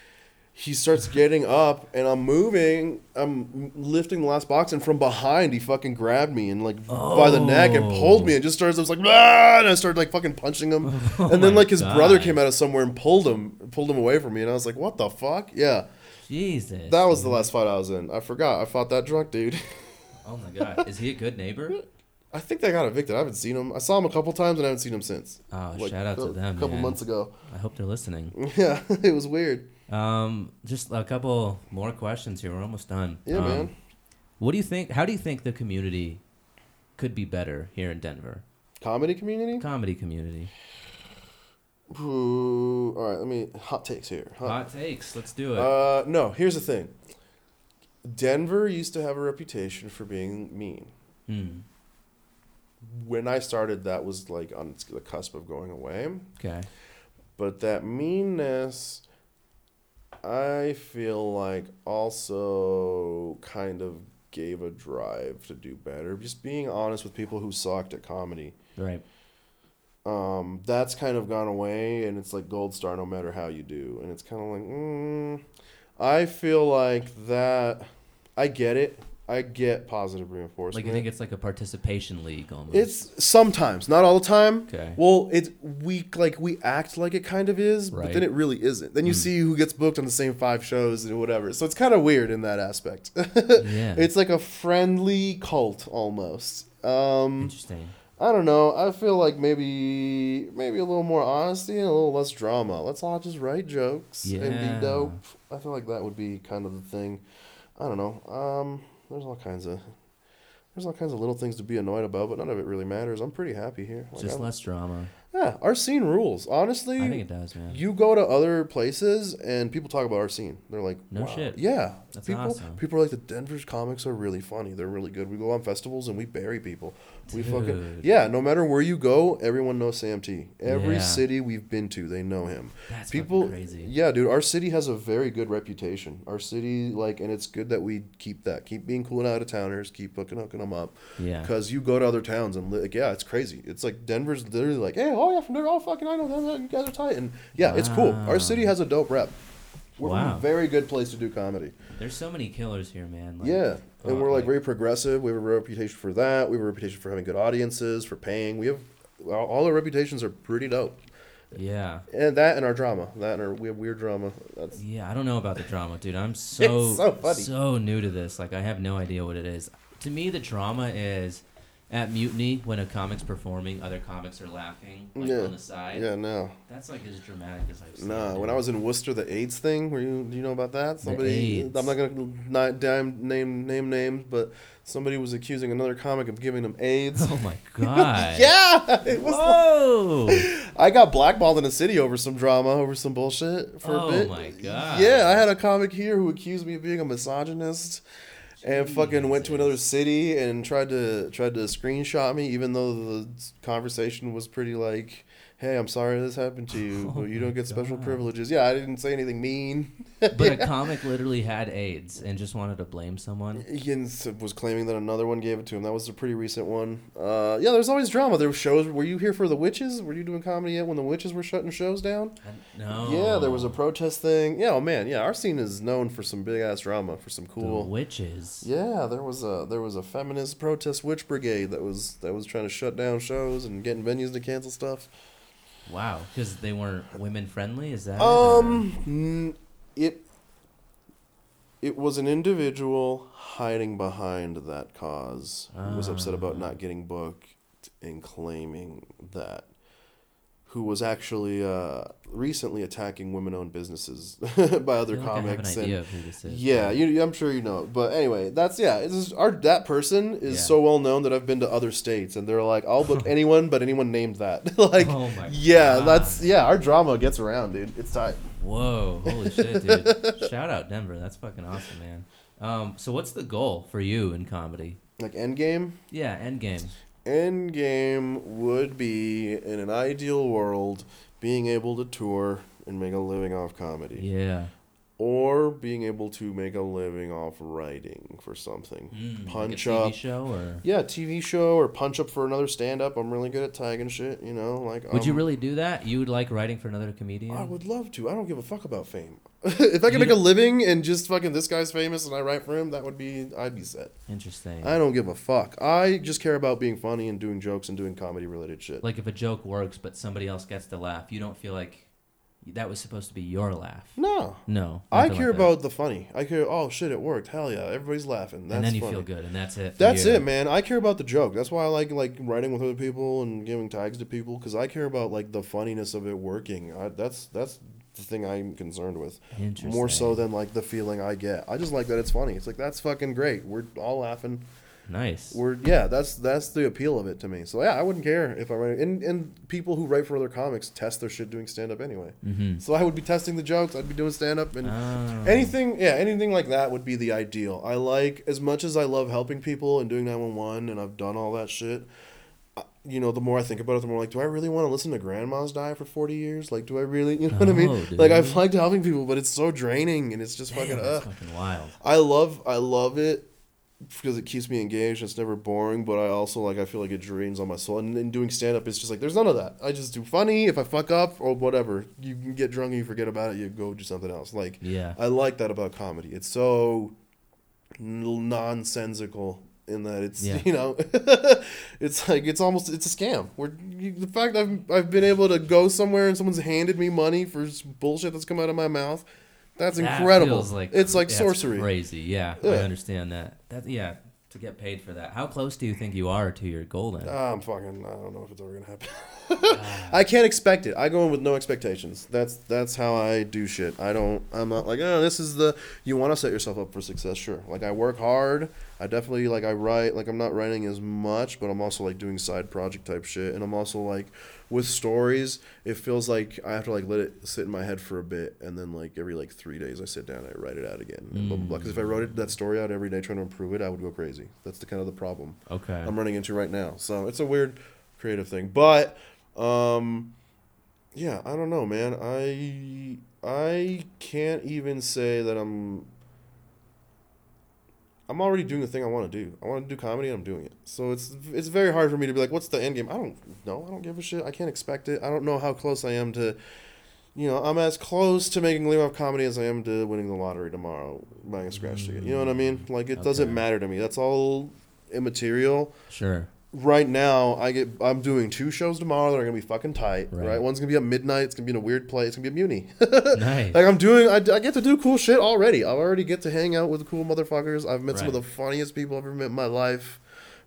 He starts getting up, and I'm moving. I'm lifting the last box, and from behind, he fucking grabbed me and like by the neck and pulled me, and just starts I was like, ah! and I started like fucking punching him, and then like his brother came out of somewhere and pulled him, pulled him away from me, and I was like, what the fuck? Yeah, Jesus. that was the last fight I was in. I forgot. I fought that drunk dude. Oh my god. Is he a good neighbor? I think they got evicted. I haven't seen them. I saw them a couple times, and I haven't seen them since. Oh, Like, shout out a to them. A couple man. months ago. I hope they're listening. Yeah, it was weird. Um, just a couple more questions here. We're almost done. Yeah, um, man. What do you think? How do you think the community could be better here in Denver? Comedy community. Comedy community. Ooh, all right, let me hot takes here. Hot- Hot takes. Let's do it. Uh, no. Here's the thing. Denver used to have a reputation for being mean. hmm. When I started, that was like on the cusp of going away. Okay. But that meanness, I feel like also kind of gave a drive to do better. Just being honest with people who sucked at comedy. Right. Um, that's kind of gone away, and it's like gold star no matter how you do. And it's kind of like, mm, I feel like that. I get it. I get positive reinforcement. Like you think it's like a participation league almost. It's sometimes, not all the time. Okay. Well, it's we like we act like it kind of is, but then it really isn't. Then you see who gets booked on the same five shows and whatever. So it's kind of weird in that aspect. yeah. It's like a friendly cult almost. Um, interesting. I don't know. I feel like maybe maybe a little more honesty and a little less drama. Let's all just write jokes and be dope. I feel like that would be kind of the thing. I don't know. Um, there's all kinds of there's all kinds of little things to be annoyed about, but none of it really matters. I'm pretty happy here. Like, Just I'm- less drama. yeah, our scene rules. Honestly, I think it does, man. you go to other places and people talk about our scene. They're like, No wow. shit. Yeah, That's people. awesome. People are like the Denver's comics are really funny. They're really good. We go on festivals and we bury people. We fucking yeah. No matter where you go, everyone knows Sam T. Every Yeah. city we've been to, they know him. That's people, crazy. yeah, dude. Our city has a very good reputation. Our city, like, and it's good that we keep that. Keep being cool and out of towners. Keep hooking hooking them up. Yeah. Because you go to other towns and like, yeah, it's crazy. It's like Denver's literally like, hey, oh yeah, from there, oh fucking, I know them. You guys are tight, and yeah, it's cool. Our city has a dope rep. We're from Wow. a very good place to do comedy. There's so many killers here, man. Like, yeah, and uh, we're like very progressive. We have a reputation for that. We have a reputation for having good audiences, for paying. We have all our reputations are pretty dope. Yeah. And that and our drama. That and our we have weird drama. That's Yeah, I don't know about the drama, dude. I'm so so so new to this. Like I have no idea what it is. To me, the drama is at Mutiny when a comic's performing, other comics are laughing like Yeah. on the side. yeah, no, That's like as dramatic as I've seen. nah. When I was in Worcester, the AIDS thing. Were you? Do you know about that? Somebody. AIDS. I'm not gonna not damn name name names, but somebody was accusing another comic of giving him AIDS. Oh my god. yeah, it was. Whoa. I got blackballed in a city over some drama, over some bullshit for Oh a bit. my God. Yeah, I had a comic here who accused me of being a misogynist, and fucking went to another city and tried to tried to screenshot me, even though the conversation was pretty like, "Hey, I'm sorry this happened to you, Oh but you don't get special God. privileges." Yeah, I didn't say anything mean. But a comic literally had AIDS and just wanted to blame someone. He was claiming that another one gave it to him. That was a pretty recent one. Uh, yeah, there's always drama. There were shows. Were you here for the witches? Were you doing comedy yet when the witches were shutting shows down? I- No. Yeah, there was a protest thing. Yeah, oh man, yeah, our scene is known for some big ass drama, for some The cool. witches. Yeah, there was a there was a feminist protest witch brigade that was that was trying to shut down shows and getting venues to cancel stuff. Wow, because they weren't women friendly. Is that? it? Um, it it was an individual hiding behind that cause who was upset about Ah. not getting booked and claiming that who was actually uh, recently attacking women-owned businesses by other like comics and idea of who this is. yeah, you, I'm sure you know. it. But anyway, that's yeah. It's just, our that person is Yeah. so well known that I've been to other states, and they're like, I'll book anyone, but anyone named that. like, Oh yeah, God. that's yeah. Our drama gets around, dude. It's tight. Whoa, holy shit, dude! Shout out Denver. That's fucking awesome, man. Um, so what's the goal for you in comedy? Like Endgame. Yeah, Endgame. Endgame would be in an ideal world being able to tour and make a living off comedy, Yeah. or being able to make a living off writing for something. Mm, Punch like up. show or Yeah, TV show or punch up for another stand up. I'm really good at tagging shit, you know. Like, would you um, really do that? You would like writing for another comedian? I would love to. I don't give a fuck about fame. if I could make a living and just fucking this guy's famous and I write for him, that would be I'd be set. Interesting. I don't give a fuck. I just care about being funny and doing jokes and doing comedy related shit. like if a joke works but somebody else gets to laugh, you don't feel like that was supposed to be your laugh. no. No. I care like about the funny. I care. Oh shit, it worked. Hell yeah, everybody's laughing. That's and then you funny. feel good, and that's it. That's you. it, man. I care about the joke. That's why I like like writing with other people and giving tags to people because I care about like the funniness of it working. I, that's that's the thing I'm concerned with. Interesting. More so than like the feeling I get. I just like that it's funny. It's like that's fucking great. We're all laughing. Nice. We're yeah. That's that's the appeal of it to me. So yeah, I wouldn't care if I write. And and people who write for other comics test their shit doing stand up anyway. mm-hmm. So I would be testing the jokes. I'd be doing stand up and. Oh. Anything, yeah, anything like that would be the ideal. I like as much as I love helping people and doing 911 and I've done all that shit. You know, the more I think about it, the more like, do I really want to listen to grandmas die for forty years? Like, do I really? You know what I No, mean? Oh, like, I've liked helping people, but it's so draining, and it's just Damn, fucking. Ugh. fucking wild. I love I love it because it keeps me engaged. It's never boring, but I also like I feel like it drains on my soul. And in doing stand up, it's just like there's none of that. I just do funny. If I fuck up or whatever, you can get drunk and you forget about it. You go do something else. Like Yeah. I like that about comedy. It's so nonsensical in that it's Yeah. you know it's like it's almost it's a scam where you, the fact I've, I've been able to go somewhere and someone's handed me money for bullshit that's come out of my mouth that's That incredible feels like it's like yeah, sorcery crazy. Yeah, I understand that. That yeah, to get paid for that. How close do you think you are to your goal then? Ah, I'm fucking. I don't know if it's ever gonna happen. I can't expect it. I go in with no expectations. That's that's how I do shit. I don't. I'm not like, oh, this is the. You want to set yourself up for success, sure. Like I work hard. I definitely like I write. Like I'm not writing as much, but I'm also like doing side project type shit, and I'm also like with stories. It feels like I have to like let it sit in my head for a bit, and then like every like three days I sit down and I write it out again. and blah, blah, blah. 'Cause if I wrote it, that story out every day trying to improve it, I would go crazy. That's the kind of the problem. Okay. I'm running into right now. So it's a weird creative thing. But um yeah, I don't know, man. I I can't even say that I'm I'm already doing the thing I want to do. I want to do comedy and I'm doing it. So it's it's very hard for me to be like, what's the end game? I don't know. I don't give a shit. I can't expect it. I don't know how close I am to you know, I'm as close to making living off comedy as I am to winning the lottery tomorrow, buying a scratch ticket. You know what I mean? Like it doesn't matter to me. That's all immaterial Sure. Right now I get I'm doing two shows tomorrow that are gonna be fucking tight. Right. Right. One's gonna be at midnight. It's gonna be in a weird place. It's gonna be a Muni. Nice. like I'm doing. I, I get to do cool shit already. I already get to hang out with cool motherfuckers. I've met some of the funniest people I've ever met in my life.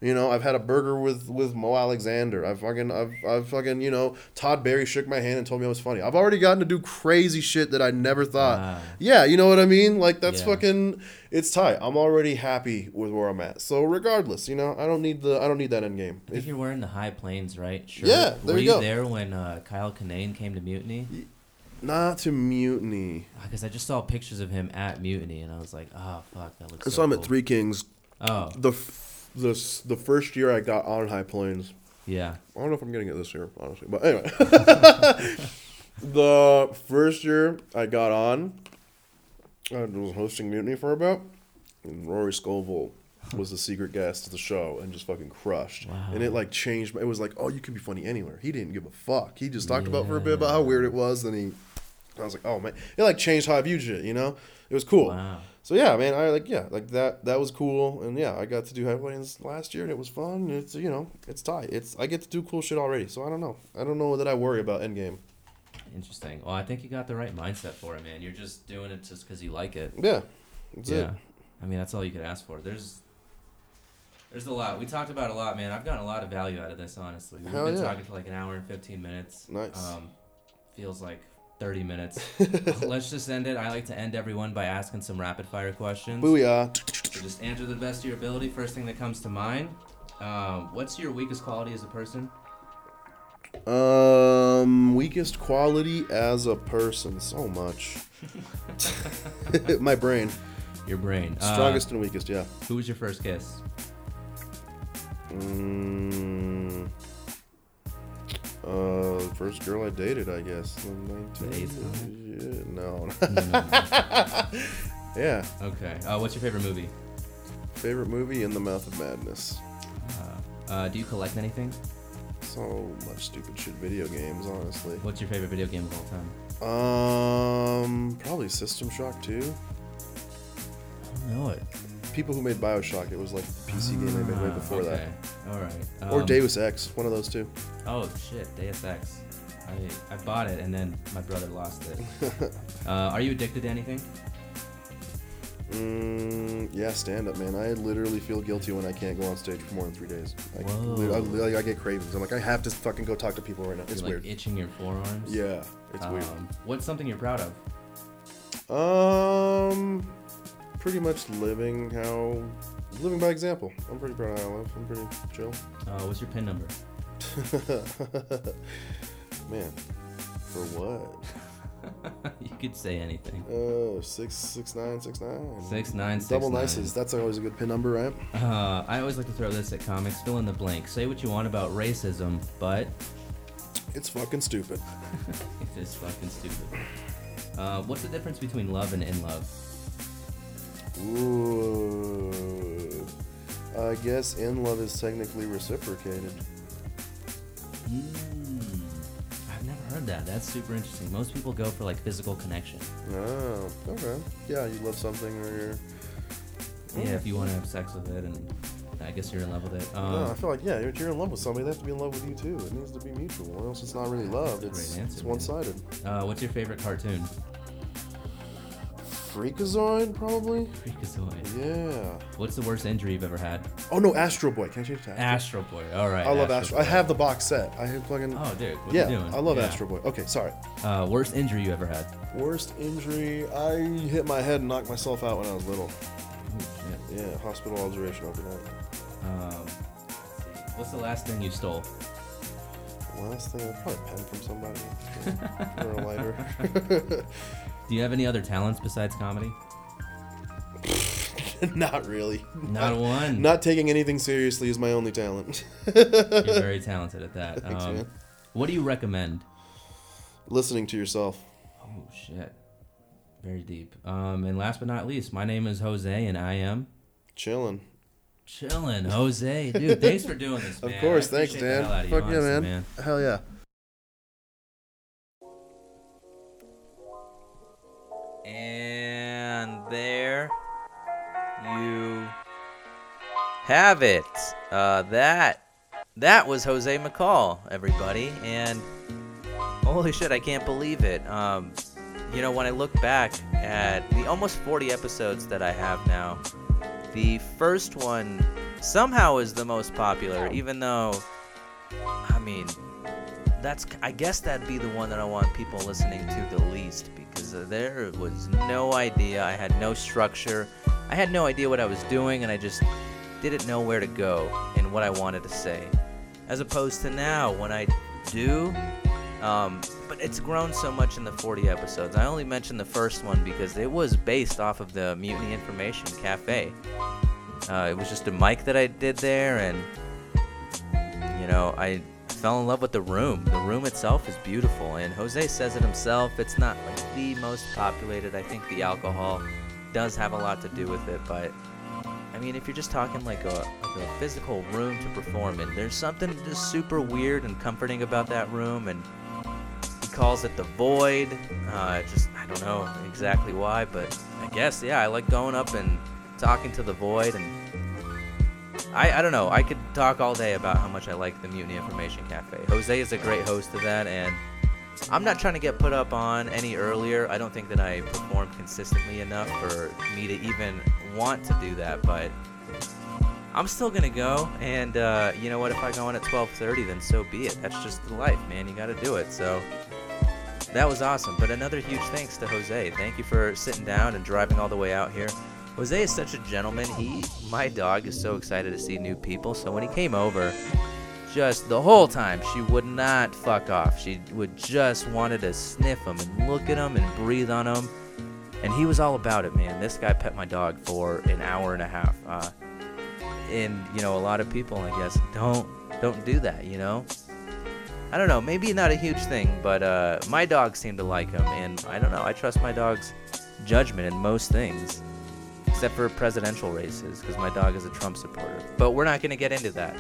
You know, I've had a burger with with Mo Alexander. I've fucking I've I've fucking you know Todd Barry shook my hand and told me I was funny. I've already gotten to do crazy shit that I never thought. Wow. Yeah, you know what I mean? Like that's Yeah. fucking it's tight. I'm already happy with where I'm at. So regardless, you know, I don't need the I don't need that end game. I think you're wearing the High Plains, right? Sure. Yeah, there Were you you go. there when uh, Kyle Kinane came to Mutiny? Not to mutiny. Ah, because I just saw pictures of him at Mutiny, and I was like, oh fuck, that looks. I so saw him cool. at Three Kings. Oh, The the the first year I got on High Plains. yeah. I don't know if I'm getting it this year, honestly. But anyway, the first year I got on, I was hosting Mutiny for about, and Rory Scovel was the secret guest of the show and just fucking crushed. Wow. And it like changed. my- It was like, oh, you can be funny anywhere. He didn't give a fuck. He just talked about for a bit about how weird it was. Then he, I was like, oh man, it like changed how I viewed shit. You know, it was cool. Wow. So yeah, man, I like yeah, like that that was cool, and yeah, I got to do Plains last year, and it was fun. It's you know, it's tight. It's I get to do cool shit already, so I don't know. I don't know that I worry about Endgame. Interesting. Well, I think you got the right mindset for it, man. You're just doing it just because you like it. Yeah, yeah. it. I mean, that's all you could ask for. There's. There's a lot. We talked about a lot, man. I've gotten a lot of value out of this, honestly. We've Hell been yeah. talking for like an hour and 15 minutes. Nice. Um, feels like 30 minutes. Let's just end it. I like to end everyone by asking some rapid fire questions. Booyah. So just answer the best of your ability. First thing that comes to mind. Um, what's your weakest quality as a person? Um, weakest quality as a person, so much. My brain, Your brain. Uh, strongest and weakest. Yeah. who was your first kiss? Mm, uh, first girl I dated, I guess. The eighth Yeah, no. Mm, yeah. okay. Uh, what's your favorite movie? Favorite movie in the Mouth of Madness. Uh, uh, do you collect anything? So much stupid shit video games, honestly. What's your favorite video game of all time? Um, probably System Shock 2. I don't know it. People who made Bioshock, it was like the PC game they made way before okay. All right. that. Or Um, Deus Ex, one of those two. Oh shit, Deus Ex. I I bought it and then my brother lost it. uh, are you addicted to anything? Mm, yeah, stand up, man. I literally feel guilty when I can't go on stage for more than three days. I, Whoa. I, I get cravings. I'm like, I have to fucking go talk to people right now. It's You're, like weird. itching your forearms. Yeah, it's um, What's something you're proud of? Um, pretty much living how, living by example. I'm pretty proud of how I live. I'm pretty chill. Uh, what's your pin number? Man, for what? you could say anything. Oh, six six nine six nine. Six nine six Double nine. nices. That's always a good pin number, right? Uh, I always like to throw this at comics. Fill in the blank. Say what you want about racism, but It's fucking stupid. it is fucking stupid. Uh, what's the difference between love and in love? Ooh. I guess in love is technically reciprocated. Mm, I've never heard that. That's super interesting. Most people go for like physical connection. Oh, okay. Yeah, you love something or you're. Yeah, if you want to have sex with it, and I guess you're in love with it. Um, no, I feel like yeah, if you're in love with somebody, they have to be in love with you too. It needs to be mutual, or else it's not really love. It's answer, it's one-sided. uh, what's your favorite cartoon? Freakazoid, probably. Freakazoid. Yeah. What's the worst injury you've ever had? Oh no, Astro Boy. Can I change that? Astro Boy. All right. I love Astro. Boy. I have the box set. I have fucking. Oh, dude. What yeah, you doing? I love Yeah. Astro Boy. Okay, sorry. Uh, worst injury you ever had? Worst injury. I hit my head and knocked myself out when I was little. Oh. Yeah, hospital observation overnight. Um. What's the last thing you stole? Last thing, probably a pen from somebody or a lighter. Do you have any other talents besides comedy? not really. Not one. Not taking anything seriously is my only talent. You're very talented at that. Thanks, um, man. what do you recommend? Listening to yourself. Oh shit. Very deep. Um, and last but not least, my name is Jose, and I am Chilling. chilling. Jose, dude, thanks for doing this, man. Of course, thanks, Dan. Fuck yeah, honestly, man. Hell yeah. And there you have it. Uh, that that was Jose McCall, everybody, and holy shit, I can't believe it. Um, you know, when I look back at the almost 40 episodes that I have now, the first one somehow is the most popular, even though, I mean, that's I guess that'd be the one that I want people listening to the least because there was no idea. I had no structure. I had no idea what I was doing, and I just didn't know where to go and what I wanted to say. As opposed to now, when I do, um, but it's grown so much in the 40 episodes. I only mentioned the first one because it was based off of the Mutiny Information Cafe. Uh, it was just a mic that I did there, and you know, I fell in love with the room. The room itself is beautiful, and Jose says it himself. It's not like the most populated. I think the alcohol does have a lot to do with it, but I mean, if you're just talking like a, like a physical room to perform in, there's something just super weird and comforting about that room, and he calls it the void. Uh, just I don't know exactly why, but I guess yeah, I like going up and talking to the void and I, I don't know. I could talk all day about how much I like the Mutiny Information Cafe. Jose is a great host of that, and I'm not trying to get put up on any earlier. I don't think that I performed consistently enough for me to even want to do that, but I'm still gonna go. And uh, you know what? If I go on at 12:30, then so be it. That's just the life, man. You got to do it. So that was awesome. But another huge thanks to Jose. Thank you for sitting down and driving all the way out here. Jose is such a gentleman. He, my dog, is so excited to see new people. So when he came over, just the whole time she would not fuck off. She would just wanted to sniff him and look at him and breathe on him. And he was all about it, man. This guy pet my dog for an hour and a half. Uh, and you know, a lot of people, I guess, don't don't do that. You know. I don't know. Maybe not a huge thing, but uh, my dog seemed to like him, and I don't know. I trust my dog's judgment in most things, except for presidential races, because my dog is a Trump supporter. But we're not going to get into that.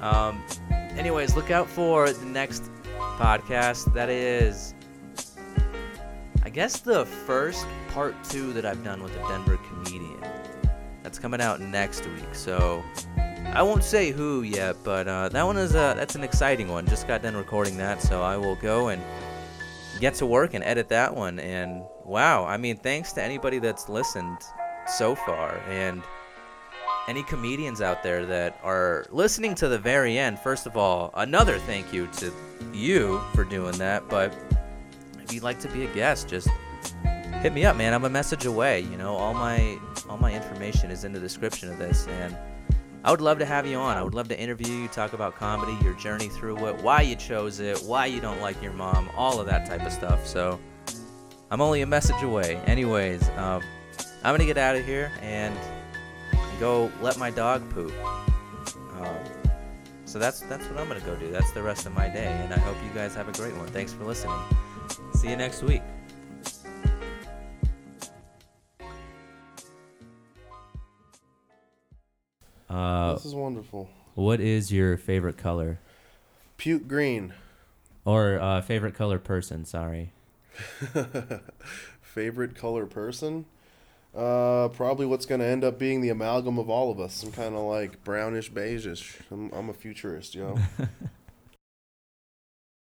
Um, anyways, look out for the next podcast. That is, I guess, the first part two that I've done with a Denver comedian. That's coming out next week. So I won't say who yet, but uh, that one is a that's an exciting one. Just got done recording that, so I will go and get to work and edit that one. And wow, I mean, thanks to anybody that's listened so far, and any comedians out there that are listening to the very end. First of all, another thank you to you for doing that. But if you'd like to be a guest, just hit me up, man. I'm a message away. You know, all my all my information is in the description of this, and I would love to have you on. I would love to interview you, talk about comedy, your journey through it, why you chose it, why you don't like your mom, all of that type of stuff. So I'm only a message away. Anyways, um, I'm gonna get out of here and go let my dog poop. Um, so that's that's what I'm gonna go do. That's the rest of my day, and I hope you guys have a great one. Thanks for listening. See you next week. Uh, this is wonderful. what is your favorite color Puke green. or uh, favorite color person? Sorry. Favorite color person? Uh, probably what's gonna end up being the amalgam of all of us. Some kind of like brownish beigeish. I'm, I'm a futurist, you know.